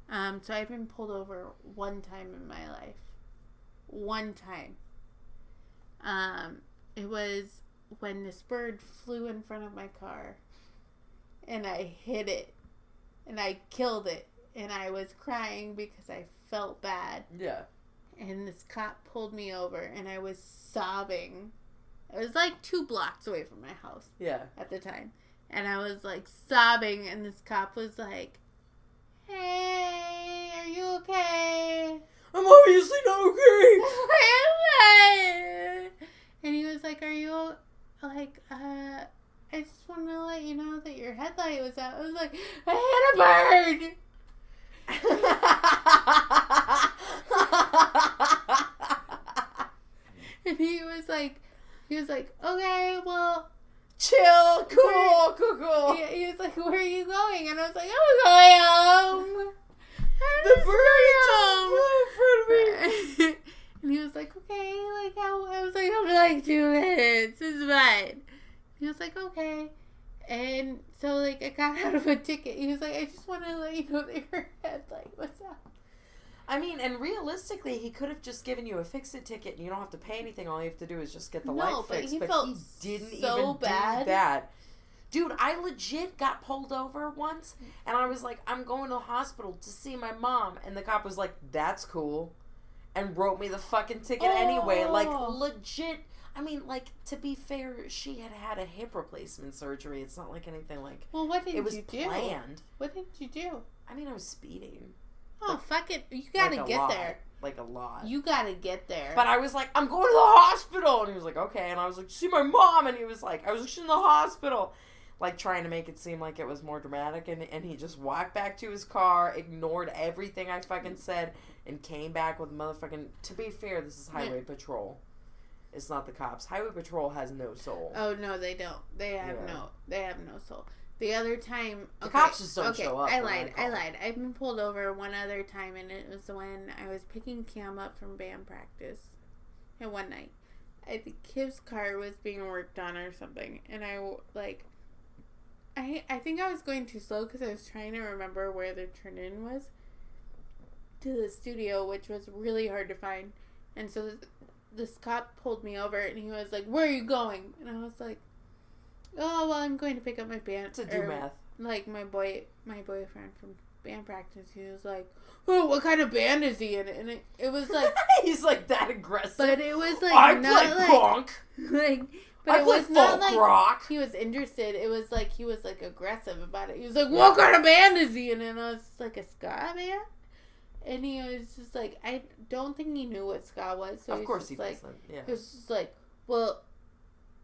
Um, so I've been pulled over one time in my life. One time. Um, it was when this bird flew in front of my car, and I hit it, and I killed it, and I was crying because I felt bad Yeah. and this cop pulled me over and I was sobbing. I was like two blocks away from my house Yeah. at the time. And I was like sobbing and this cop was like, Hey, are you okay? I'm obviously not okay. and he was like, Are you like uh I just want to let you know that your headlight was out. I was like, I hit a bird. And he was like, he was like, okay, well, Chill. Cool. Cool. Cool. he, he was like, where are you going? And I was like, I'm going home. I'm The bird just flew in front of me. And he was like, okay, like how? I was like, I'm like two minutes. It's fine. He was like, okay. And so like I got out of a ticket. He was like, I just want to let you know that your headlight was out. I mean, and realistically, he could have just given you a fix-it ticket, and you don't have to pay anything. All you have to do is just get the No, light but fixed. he but felt he didn't so even bad. do that. Dude, I legit got pulled over once, and I was like, "I'm going to the hospital to see my mom," and the cop was like, "That's cool," and wrote me the fucking ticket anyway. Like Oh. legit. I mean, like to be fair, she had had a hip replacement surgery. It's not like anything like Well, what did it was you do? planned. What did you do? I mean, I was speeding. Oh, fuck it. You gotta like get lot, there. like a lot. You gotta get there. But I was like, I'm going to the hospital. And he was like, okay. And I was like, see my mom. And he was like, I was just in the hospital. Like trying to make it seem like it was more dramatic. And, and he just walked back to his car, ignored everything I fucking said, and came back with motherfucking. To be fair, this is Highway Patrol. It's not the cops. Highway Patrol has no soul. oh no, they don't. They have Yeah. no. They have no soul. The other time, The okay, cops just don't okay, show up I when I lied. I, lied. I've been pulled over one other time, and it was when I was picking Cam up from band practice. And one night, I think his car was being worked on or something, and I like. I I think I was going too slow because I was trying to remember where the turn in was to the studio, which was really hard to find. And so this, this cop pulled me over, and he was like, "Where are you going?" And I was like, "Oh, well, I'm going to pick up my band To do or, math. Like my boy, my boyfriend from band practice. He was like, "Oh, what kind of band is he in?" And it, it was like, He's like that aggressive. but it was like I not play like punk. like. But I it play was not like rock. he was interested. It was like he was like aggressive about it. He was like, "What kind of band is he in?" And I was like, "A ska band." And he was just like, I don't think he knew what ska was. So of course he like, doesn't. Yeah. he was just like, "Well,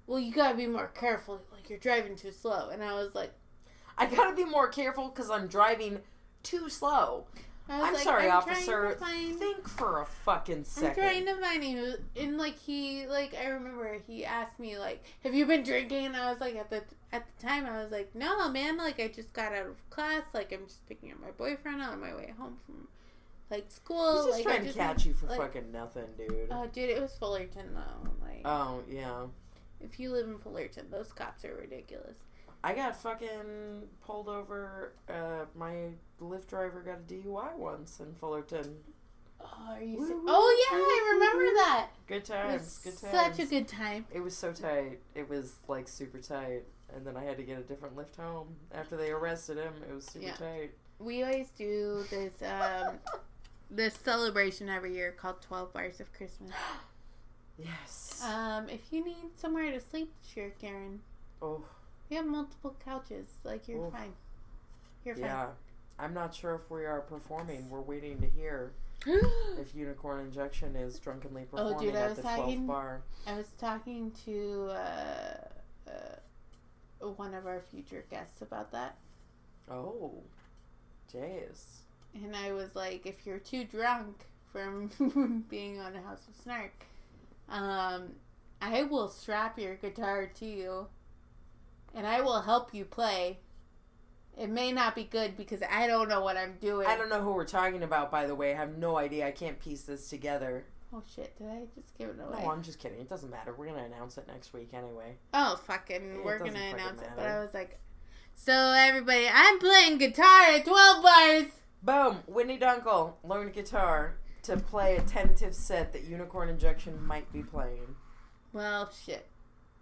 well, you gotta be more careful. Like you're driving too slow." And I was like, I gotta be more careful because I'm driving too slow. I'm like, sorry, I'm officer. to find- Think for a fucking second. I'm trying to find you. And like he, like I remember he asked me like, "Have you been drinking?" And I was like, at the at the time, I was like, "No, man. Like I just got out of class. Like I'm just picking up my boyfriend on my way home from like school. He's just like, trying to catch you for like, fucking nothing, dude. Oh, dude, it was Fullerton though. Like, oh yeah, if you live in Fullerton, those cops are ridiculous. I got fucking pulled over. Uh, my Lyft driver got a DUI once in Fullerton. Oh, are you? Woo, woo, oh yeah, woo, I remember that. Good times. Good times. Such a good time. It was so tight. It was like super tight. And then I had to get a different Lyft home after they arrested him. It was super Yeah. tight. We always do this um this celebration every year called Twelve Bars of Christmas. Yes. Um, if you need somewhere to sleep this year, Karen, oh, we have multiple couches. Like you're fine. You're fine. yeah. I'm not sure if we are performing. We're waiting to hear if Unicorn Injection is drunkenly Oh, performing dude, at the 12th talking- bar. I was talking to uh, uh, one of our future guests about that, Oh, Jays. And I was like, if you're too drunk from being on a House of Snark, um, I will strap your guitar to you, and I will help you play. It may not be good because I don't know what I'm doing. I don't know who we're talking about, by the way. I have no idea. I can't piece this together. Oh shit! Did I just give it away? No, I'm just kidding. It doesn't matter. We're gonna announce it next week anyway. Oh fucking, It we're gonna announce it. But. I was like, so everybody, I'm playing guitar at 12 bars. Boom! Whitney Dunkel learned guitar to play a tentative set that Unicorn Injection might be playing. Well, shit,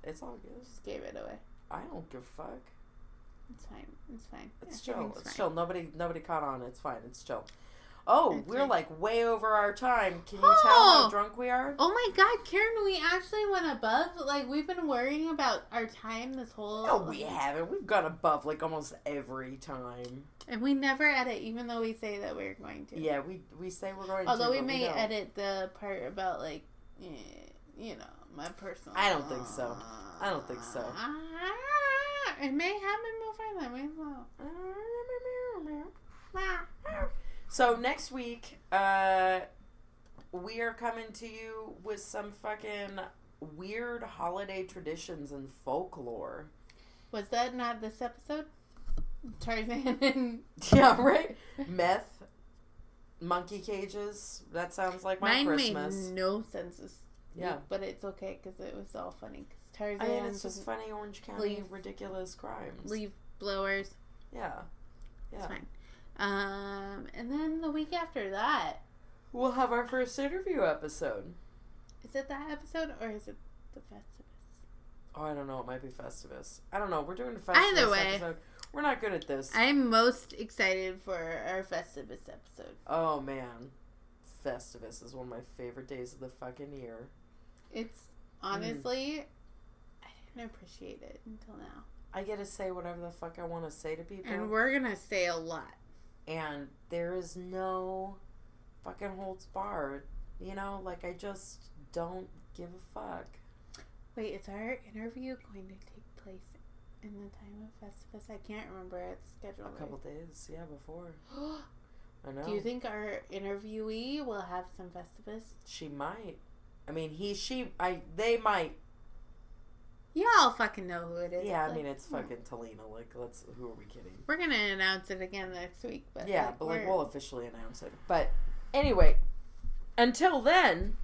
It's all good. just gave it away. I don't give a fuck. It's fine. It's fine. It's chill. It's fine. chill. Nobody nobody caught on. It's fine. It's chill. Oh, It's we're fine. like way over our time. Can you tell how Oh! drunk we are? Oh my god, Karen, we actually went above. Like we've been worrying about our time this whole. No, we haven't. We've gone above like almost every time. And we never edit, even though we say that we're going to. Yeah, we we say we're going Although to. Although we may don't. edit the part about like, eh, you know, my personal. I don't think so. I don't think so. Ah, It may happen. We will. So next week, uh, we are coming to you with some fucking weird holiday traditions and folklore. Was that not this episode? Tarzan and Yeah, right. Meth, monkey cages. That sounds like my mine Christmas. made no sense. This Yeah. week, but it's okay because it was all funny. Because I Tarzan mean, it's just funny Orange County leave- ridiculous crimes. leave blowers. Yeah, It's fine. Um, and then the week after that, We'll have our first interview episode. is it that episode or is it the Festivus? Oh, I don't know. It might be Festivus. I don't know. We're doing a Festivus Either way. episode. We're not good at this. I'm most excited for our Festivus episode. Oh man, Festivus is one of my favorite days of the fucking year. It's honestly, I didn't appreciate it until now, I get to say whatever the fuck I want to say to people, and we're gonna say a lot. And there is no fucking holds barred. You know, like I just don't give a fuck. Wait, is our interview going to take place in the time of Festivus? I can't remember its schedule. A couple days, yeah, before. I know. Do you think our interviewee will have some Festivus? she might? I mean, he, she, I, they might. Y'all fucking know who it is. Yeah, I Like, mean, it's fucking Talina. Like, let's. Who are we kidding? We're gonna announce it again next week, but yeah, like, but like we're- we'll officially announce it. But anyway, until then,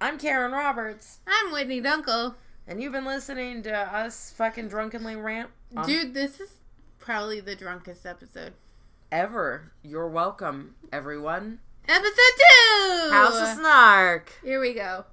I'm Karen Roberts, I'm Whitney Dunkel. and you've been listening to us fucking drunkenly rant on Dude, this is probably the drunkest episode. ever. You're welcome, everyone. Episode two. House of Snark. Here we go.